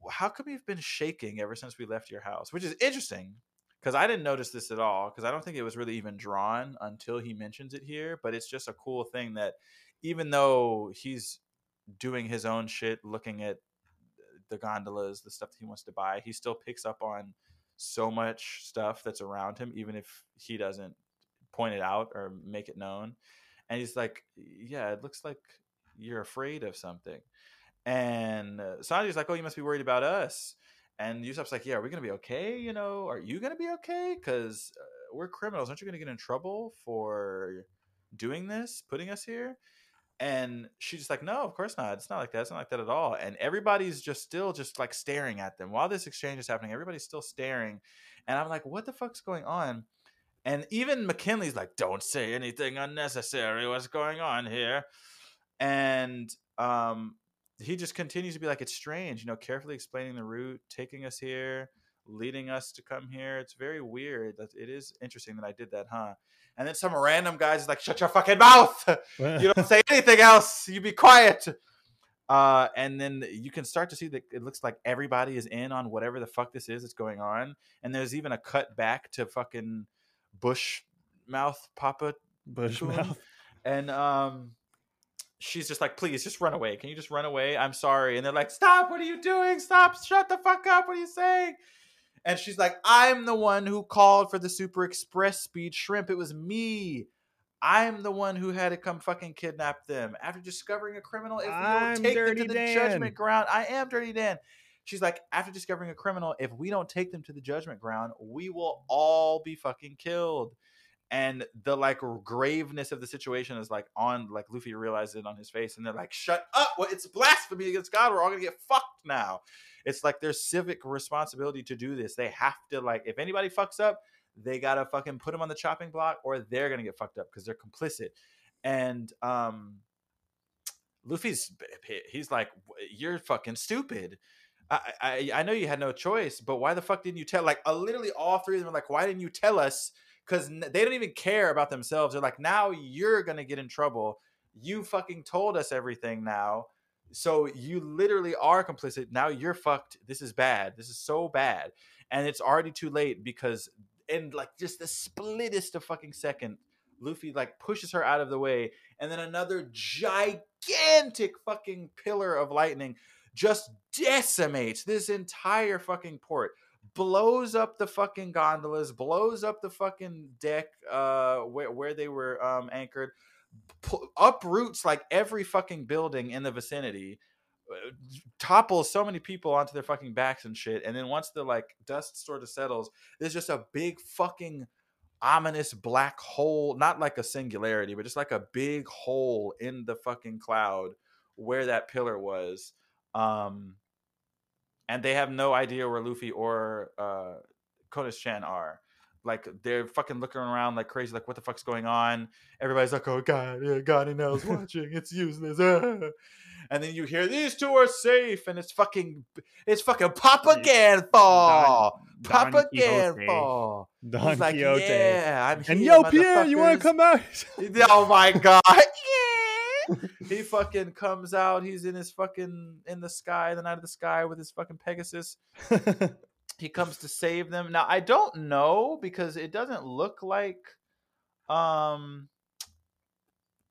how come you've been shaking ever since we left your house? Which is interesting because i didn't notice this at all because i don't think it was really even drawn until he mentions it here. But it's just a cool thing that even though he's doing his own shit looking at the gondolas the stuff that he wants to buy he still picks up on so much stuff that's around him, even if he doesn't point it out or make it known. And he's like, "Yeah, it looks like you're afraid of something." And uh, Sanji's like, "Oh, you must be worried about us." And Usopp's like, "Yeah, are we gonna be okay? You know, are you gonna be okay? Because uh, we're criminals. Aren't you gonna get in trouble for doing this, putting us here?" And she's just like, no, of course not. It's not like that. It's not like that at all. And everybody's just still just like staring at them while this exchange is happening. Everybody's still staring. And I'm like, what the fuck's going on? And even McKinley's like, don't say anything unnecessary. What's going on here? And um, he just continues to be like, it's strange, you know, carefully explaining the route, taking us here, leading us to come here. It's very weird. It is interesting that I did that, huh? And then some random guys is like, shut your fucking mouth. you don't say anything else. You be quiet. Uh, and then you can start to see that it looks like everybody is in on whatever the fuck this is that's going on. And there's even a cut back to fucking Bush mouth Papa Coon. Bushmouth. And um she's just like, please just run away. Can you just run away? I'm sorry. And they're like, stop, what are you doing? Stop, shut the fuck up. What are you saying? And she's like, I'm the one who called for the super express speed shrimp. It was me. I'm the one who had to come fucking kidnap them. After discovering a criminal, if we don't take them to the Dan. judgment ground, I am Dirty Dan. She's like, after discovering a criminal, if we don't take them to the judgment ground, we will all be fucking killed. And the like graveness of the situation is like on like Luffy realizes it on his face, and they're like, "Shut up! Well, it's blasphemy against God. We're all gonna get fucked now." It's like their civic responsibility to do this. They have to like, if anybody fucks up, they gotta fucking put them on the chopping block, or they're gonna get fucked up because they're complicit. And um, Luffy's he's like, "You're fucking stupid." I, I I know you had no choice, but why the fuck didn't you tell? Like, uh, literally, all three of them are like, "Why didn't you tell us?" Because they don't even care about themselves. They're like, "Now you're gonna get in trouble. You fucking told us everything now, so you literally are complicit. Now you're fucked. This is bad. This is so bad, and it's already too late because in like just the splittest of fucking second, Luffy like pushes her out of the way, and then another gigantic fucking pillar of lightning just decimates this entire fucking port blows up the fucking gondolas blows up the fucking deck uh where, where they were um anchored pu- uproots like every fucking building in the vicinity uh, topples so many people onto their fucking backs and shit and then once the like dust sort of settles there's just a big fucking ominous black hole not like a singularity but just like a big hole in the fucking cloud where that pillar was um and they have no idea where Luffy or uh Konis Chan are. Like they're fucking looking around like crazy, like what the fuck's going on? Everybody's like, "Oh God, yeah, God, Enel's watching. It's useless." ah." And then you hear these two are safe, and it's fucking, it's fucking Papa Ganfall, Don Papa Quixote. Ganfall. Don He's like, Quixote. "Yeah, I'm and yo, Pierre, you want to come out? Oh my god. Yeah. He fucking comes out. He's in his fucking in the sky, the night of the sky with his fucking Pegasus. He comes to save them. Now I don't know because it doesn't look like um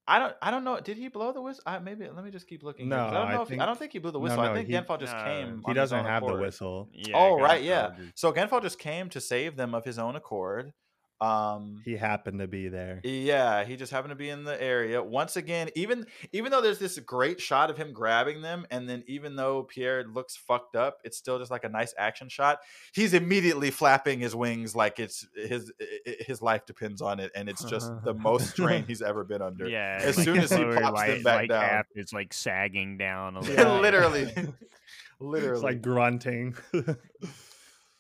I don't I don't know. Did he blow the whistle? I, maybe let me just keep looking. No, I don't I know if he, I think- don't think he blew the no, whistle. I think he- Ganfall just no, came. he on doesn't own have the whistle. Yeah, Oh, right, yeah. just- So Ganfall just came to save them of his own accord. Um He happened to be there. Yeah, he just happened to be in the area. Once again, even even though there's this great shot of him grabbing them, and then even though Pierre looks fucked up, it's still just like a nice action shot. He's immediately flapping his wings like it's his his life depends on it, and it's just the most strain he's ever been under. Yeah, As like soon as he pops them right- back down. half is like sagging down a little. Yeah, literally, literally. It's like grunting.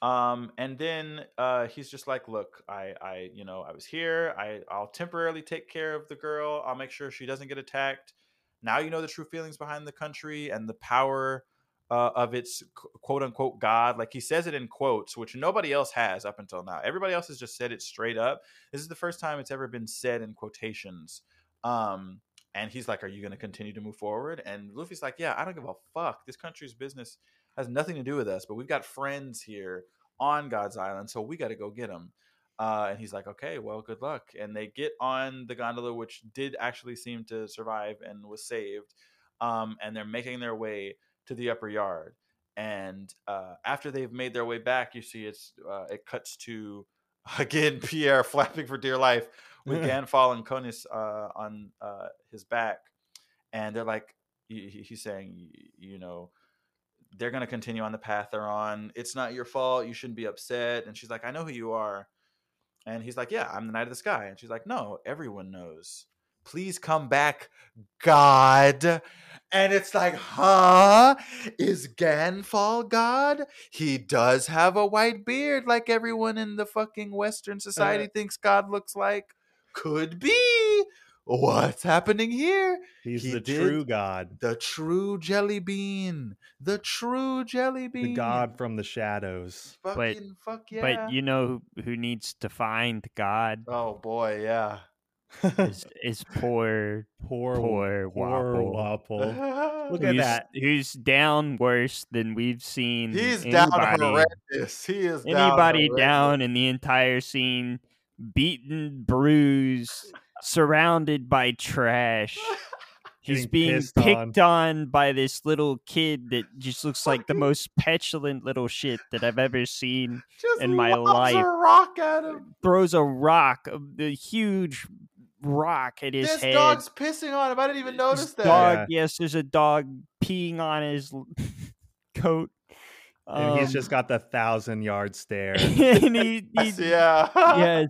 Um, and then uh, he's just like, "Look, I, I, you know, I was here. I, I'll temporarily take care of the girl. I'll make sure she doesn't get attacked. Now you know the true feelings behind the country and the power uh, of its quote unquote god. Like he says it in quotes, which nobody else has up until now. Everybody else has just said it straight up. This is the first time it's ever been said in quotations. Um, and he's like, "Are you going to continue to move forward?" And Luffy's like, "Yeah, I don't give a fuck. This country's business has nothing to do with us, but we've got friends here on God's Island, so we got to go get him. Uh, and he's like, "Okay, well, good luck." And they get on the gondola, which did actually seem to survive and was saved. Um, and they're making their way to the upper yard. And uh, after they've made their way back, you see it's uh, it cuts to again Pierre flapping for dear life with Ganfall and Konis uh, on uh, his back, and they're like, he- he's saying, you know, they're gonna continue on the path they're on. It's not your fault. You shouldn't be upset. And she's like, I know who you are. And he's like, Yeah, I'm the Knight of the Sky. And she's like, No, everyone knows. Please come back, God. And it's like, huh? Is Ganfall God? He does have a white beard, like everyone in the fucking Western uh, society thinks God looks like. Could be. What's happening here? He's He the true God, The true jelly bean. The true jelly bean. the God from the shadows. Fucking fuck yeah. But you know who, who needs to find God Oh boy, yeah. is, is poor poor, poor poor Wapol. Wapol. Look at who's, that. Who's down worse than we've seen He's down horrendous. He is anybody horrendous. down in the entire scene, beaten, bruised, surrounded by trash. He's being pissed picked on. by this little kid that just looks like the most petulant little shit that I've ever seen. Just in my lobs a life. rock at him. Throws a rock, a, huge rock at his This head. dog's pissing on him. I didn't even notice His that. dog, yes, there's a dog peeing on his coat. and he's Um, just got the thousand yard stare. and he, he yeah. yes,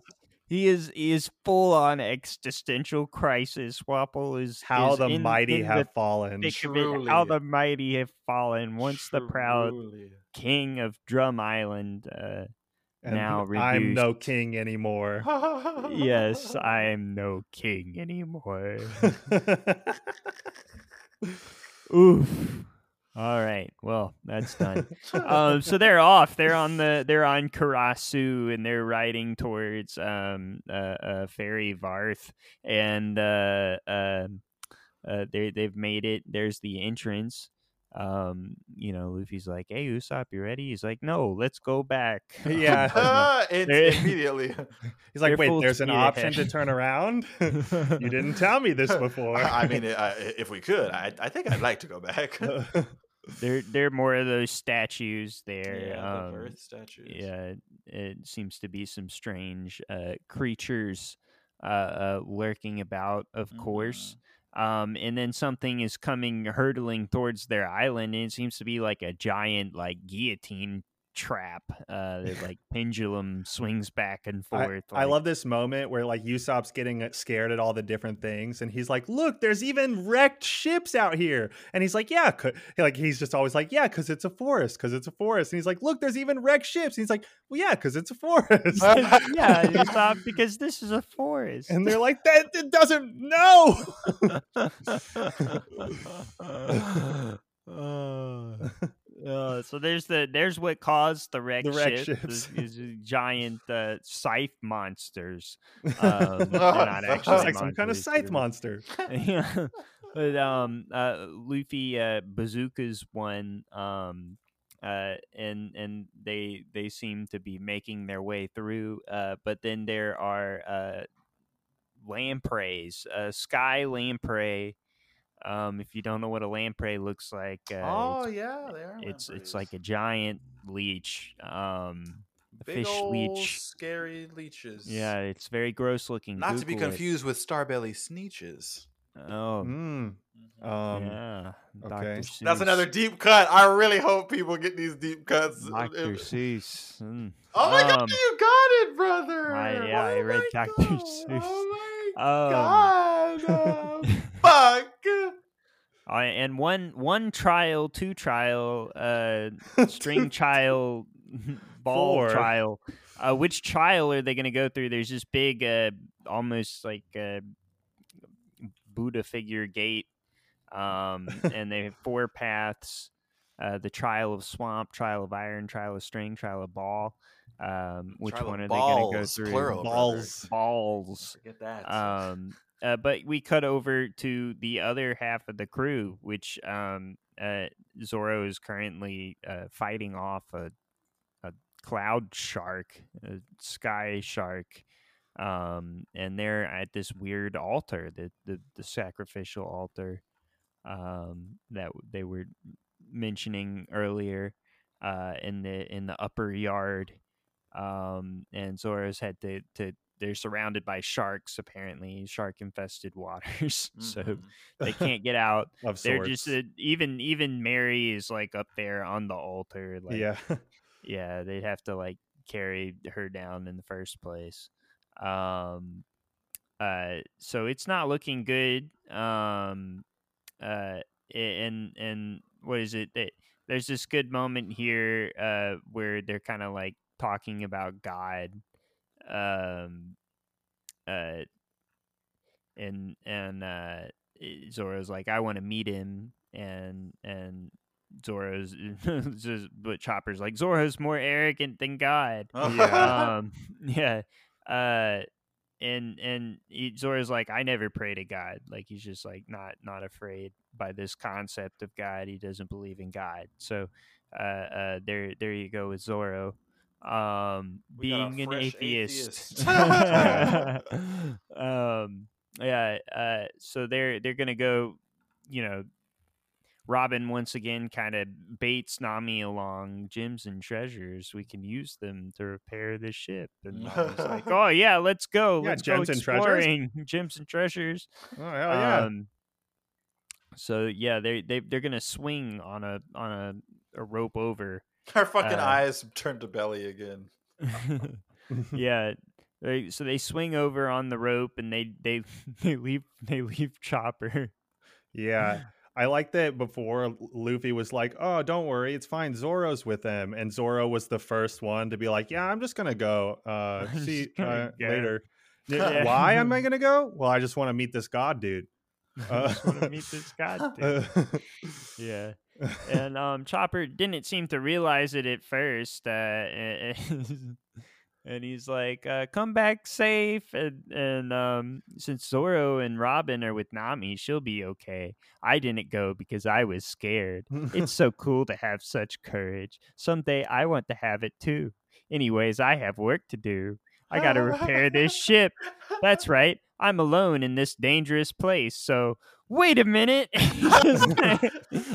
he is he is full on existential crisis. Wapol is How is the in- mighty in have the fallen. thick of it. How the mighty have fallen. Once the proud king of Drum Island. Uh, And now I'm no king anymore. yes, I am no king anymore. Oof. All right. Well, that's done. um, so they're off. They're on the. They're on Karasu, and they're riding towards um uh, uh Fairy Vearth, and uh, uh, uh they they've made it. There's the entrance. Um, you know, Luffy's like, "Hey, Usopp, you ready?" He's like, "No, let's go back." Yeah. Ah, it's immediately. He's like, wait, there's an speed option to turn around? you didn't tell me this before. I I mean, uh, if we could, I, I think I'd like to go back. They're they're more of those statues there. yeah, um, the birth statues. yeah, it seems to be some strange uh, creatures uh, uh, lurking about, of course. Um, and then something is coming hurtling towards their island, and it seems to be like a giant, like guillotine trap. Uh, that like pendulum swings back and forth. I like- love this moment where like Usopp's getting uh, scared at all the different things, and he's like, "Look, there's even wrecked ships out here." And he's like, "Yeah," 'cause-" like he's just always like, "Yeah, because it's a forest, because it's a forest." And he's like, "Look, there's even wrecked ships." And he's like, "Well, yeah, because it's a forest." yeah, you stop because this is a forest. and they're like, "That it doesn't know." Uh, so there's the there's what caused the wreck, The wreck ship, ships. Is, is giant uh, scythe monsters. Um, It's not actually It's like some kind of scythe they're- monster. yeah. But um, uh, Luffy uh, bazookas one. Um, uh, and and they they seem to be making their way through. Uh, but then there are uh, lampreys, uh, sky lamprey. Um, if you don't know what a lamprey looks like, uh, oh it's, yeah, they are. it's it's like a giant leech, um, big fish old leech. scary leeches. Yeah, it's very gross looking. Not to be Google it. confused with starbelly sneetches. Oh, Mm, um, yeah. okay. Dr. That's another deep cut. I really hope people get these deep cuts. Dr. Seuss. mm. Oh my god, Um, you got it, brother! I- yeah, I Oh read my Dr. God. Seuss. Oh my Um, god! uh, fuck! Uh, and one one trial, two trial, uh, string trial, ball Four. trial. Uh, which trial are they going to go through? There's this big, uh, almost like uh, Buddha figure gate, um, and they have four paths. Uh, the trial of swamp, trial of iron, trial of string, trial of ball. Um, which Trial one are they going to go through? plural, brother. balls. Balls. Forget that. Um, uh, but we cut over to the other half of the crew, which um, uh, Zoro is currently uh, fighting off a, a cloud shark, a sky shark, um, and they're at this weird altar, the the, the sacrificial altar um, that they were mentioning earlier uh, in the in the upper yard. Um, and Zoro's had to, to they're surrounded by sharks apparently shark infested waters so Mhm. they can't get out of they're just uh, even even Merry is like up there on the altar like yeah. yeah they'd have to like carry her down in the first place um uh so it's not looking good um uh and and what is it that there's this good moment here uh where they're kind of like talking about god um uh and and uh, i- Zoro's like, I want to meet him, and and Zoro's just, but Chopper's like, Zoro's more arrogant than God. Yeah. um, yeah, uh, and and he, Zoro's like, I never pray to God. Like he's just like not not afraid by this concept of God. He doesn't believe in God. So, uh, uh there there you go with Zoro. Um, We being an atheist. atheist. um, yeah. Uh, so they're they're gonna go. You know, Robin once again kind of baits Nami along gems and treasures. We can use them to repair the ship. And Nami's like, "Oh yeah, let's go. Yeah, let's go gems and treasures? gems and treasures." Oh hell yeah! Um, so yeah, they they they're gonna swing on a on a, a rope over. Her fucking Uh, eyes turned to belly again. yeah. They, so they swing over on the rope and they they they leave they leave Chopper. yeah. I like that before Luffy was like, "Oh, don't worry, it's fine. Zoro's with them," and Zoro was the first one to be like, "Yeah, I'm just gonna go. Uh, see uh, go." later." Yeah. Why am I gonna go? Well, I just want to meet this god dude. I just want to meet this guy. dude. Yeah. And um, Chopper didn't seem to realize it at first, uh, and, and he's like, uh, "Come back safe." And, and um, since Zoro and Robin are with Nami, she'll be okay. I didn't go because I was scared. It's so cool to have such courage. Someday I want to have it too. Anyways, I have work to do. I got to repair this ship. That's right. I'm alone in this dangerous place. So wait a minute.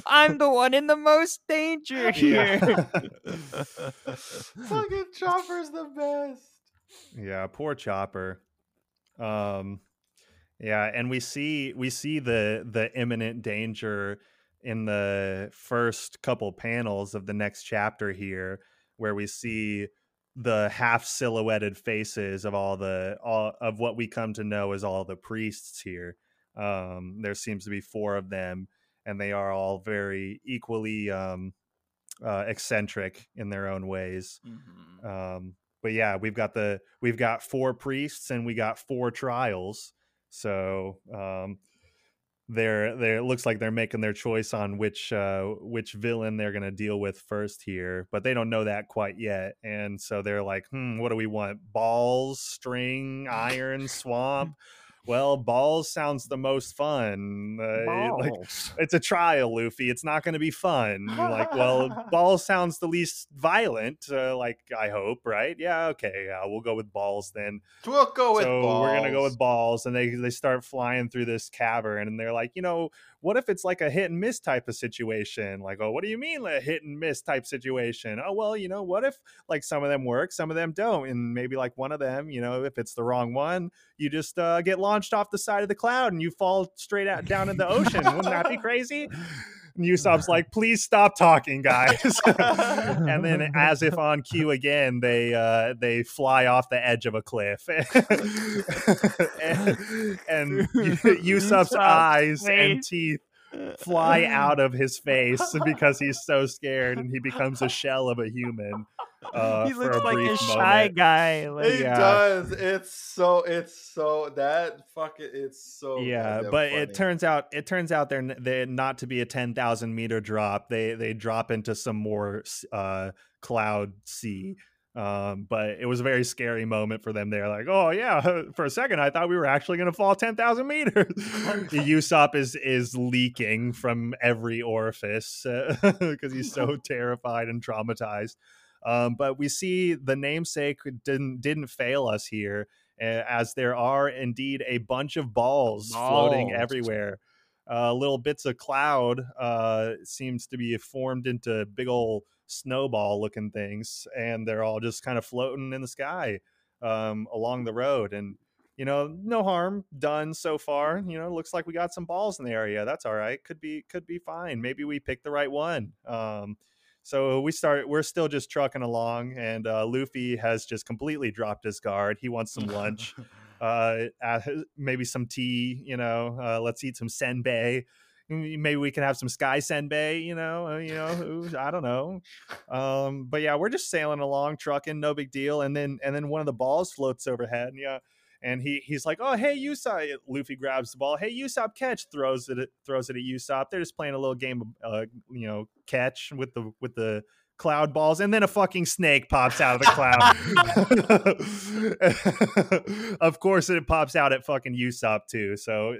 I'm the one in the most danger here. fucking Chopper's the best. yeah poor chopper um yeah and we see we see the the imminent danger in the first couple panels of the next chapter here where we see the half silhouetted faces of all the all of what we come to know as all the priests here um there seems to be four of them and they are all very equally um uh, eccentric in their own ways. Mhm. um but yeah we've got the we've got four priests and we got four trials. So um they're they it looks like they're making their choice on which uh which villain they're gonna deal with first here but they don't know that quite yet. And so they're like hmm what do we want? Balls string iron swamp well balls sounds the most fun uh, like it's a trial, Luffy. It's not going to be fun. You're like, well, balls sounds the least violent. Uh, like, I hope, right? Yeah, okay, yeah, we'll go with balls then. We'll go with so balls. we're gonna go with balls, and they they start flying through this cavern, and they're like, you know, what if it's like a hit and miss type of situation? Like, oh, what do you mean a hit and miss type situation? Oh, well, you know, what if like some of them work, some of them don't, and maybe like one of them, you know, if it's the wrong one, you just uh, get launched off the side of the cloud and you fall straight out down in the ocean. Wouldn't that be crazy? And Usopp's like, please stop talking, guys. and then, as if on cue again, they uh, they fly off the edge of a cliff, and, and Usopp's eyes and teeth fly out of his face because he's so scared, and he becomes a shell of a human. Uh, he looks a like brief a shy moment. guy. Like, It Yeah. does. It's so. It's so that fucking. It's so. yeah but funny. it turns out it turns out they're, they're not to be a 10,000 meter drop they they drop into some more uh cloud sea um but it was a very scary moment for them they're like oh yeah for a second i thought we were actually going to fall 10,000 meters the Usopp is is leaking from every orifice because he's so terrified and traumatized um but we see the namesake didn't didn't fail us here uh, as there are indeed a bunch of balls, floating everywhere. Uh, little bits of cloud uh, seems to be formed into big old snowball looking things, and they're all just kind of floating in the sky um, along the road. And you know, no harm done so far. You know, looks like we got some balls in the area. That's all right. Could be could be fine. Maybe we picked the right one. Um, so we start. We're still just trucking along, and uh, Luffy has just completely dropped his guard. He wants some lunch, uh, maybe some tea. You know, uh, let's eat some senbei. Maybe we can have some sky senbei. You know, uh, you know, I don't know. Um, but yeah, we're just sailing along, trucking, no big deal. And then and then one of the balls floats overhead. And yeah, and he he's like, "Oh, hey Usopp!" Luffy grabs the ball. Hey Usopp, catch! Throws it throws it at Usopp. They're just playing a little game of uh, you know catch with the with the cloud balls, and then a fucking snake pops out of the cloud. of course, it pops out at fucking Usopp too. So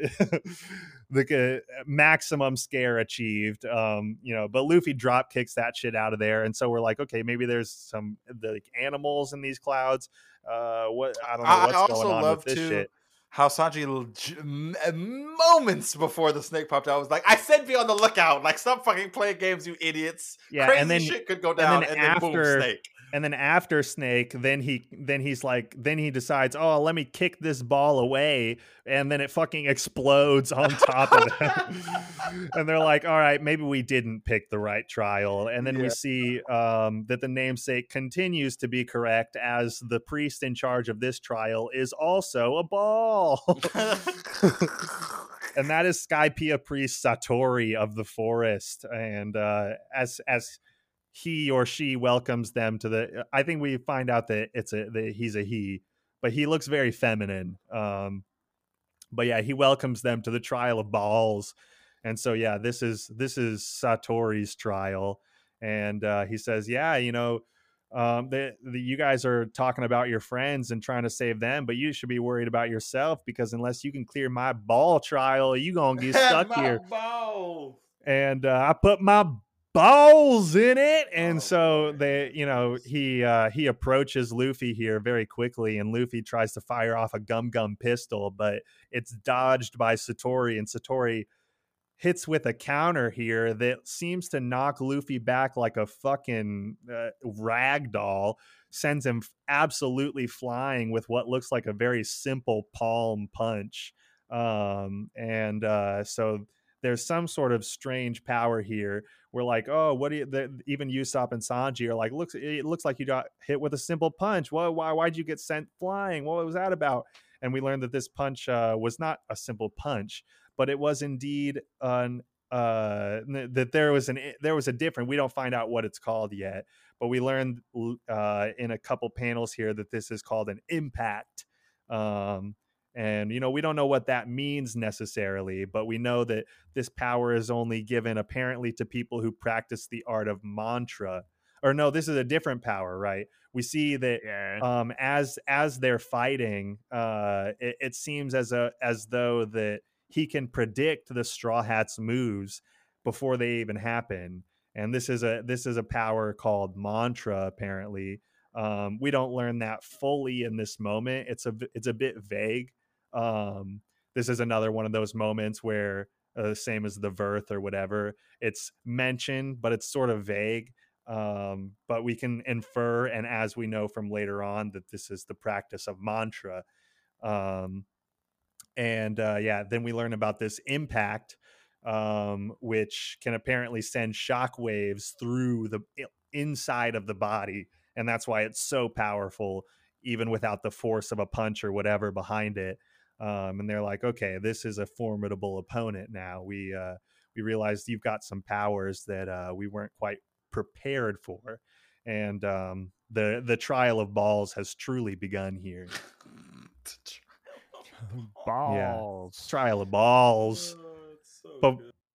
the uh, maximum scare achieved. Um, you know, but Luffy drop kicks that shit out of there, and so we're like, okay, maybe there's some the like, animals in these clouds. Uh, what I don't know I- I what's also going on love with this to- shit. How Sanji l- j- m- uh, moments before the snake popped out was like, "I said be on the lookout! Like, stop fucking playing games, you idiots! Yeah, Crazy and then- shit could go down, and then, boom, after- snake." And then after snake then he then he's like then he decides oh let me kick this ball away. And then it fucking explodes on top of them. And they're like all right maybe we didn't pick the right trial. And then we see um, that the namesake continues to be correct as the priest in charge of this trial is also a ball. And that is Skypiea priest Satori of the forest. And uh, as as he or she welcomes them to the, I think we find out that it's a that he's a he, but he looks very feminine. Um, but yeah, he welcomes them to the trial of balls, and so yeah, this is this is Satori's trial, and uh, he says, yeah, you know. Um, the, the you guys are talking about your friends and trying to save them, but you should be worried about yourself because unless you can clear my ball trial, you gonna get stuck My here balls. and uh, I put my balls in it. And Oh, so they, you know, he uh, he approaches Luffy here very quickly, and Luffy tries to fire off a gum gum pistol, but it's dodged by Satori, and Satori hits with a counter here that seems to knock Luffy back like a fucking uh, rag doll. Sends him absolutely flying with what looks like a very simple palm punch. Um, and uh, so there's some sort of strange power here. We're like, oh, what do you? The, even Usopp and Sanji are like, looks, it looks like you got hit with a simple punch. Why, why, why'd you get sent flying? What was that about? And we learned that this punch uh, was not a simple punch, but it was indeed an uh that there was an there was a different we don't find out what it's called yet but we learned uh in a couple panels here that this is called an impact um and you know we don't know what that means necessarily but we know that this power is only given apparently to people who practice the art of mantra or no this is a different power right? We see that Yeah. um as as they're fighting uh it, it seems as a as though that he can predict the straw hats moves before they even happen and this is a this is a power called mantra apparently. Um we don't learn that fully in this moment. It's a it's a bit vague um this is another one of those moments where uh, same as the Vearth or whatever it's mentioned but it's sort of vague um, but we can infer and as we know from later on that this is the practice of mantra um, and uh, yeah then we learn about this impact um, which can apparently send shock waves through the inside of the body and that's why it's so powerful even without the force of a punch or whatever behind it um, and they're like okay this is a formidable opponent now. We uh, we realized you've got some powers that uh, we weren't quite prepared for. And um, the the trial of balls has truly begun here. Balls. trial of balls. Oh, so but good.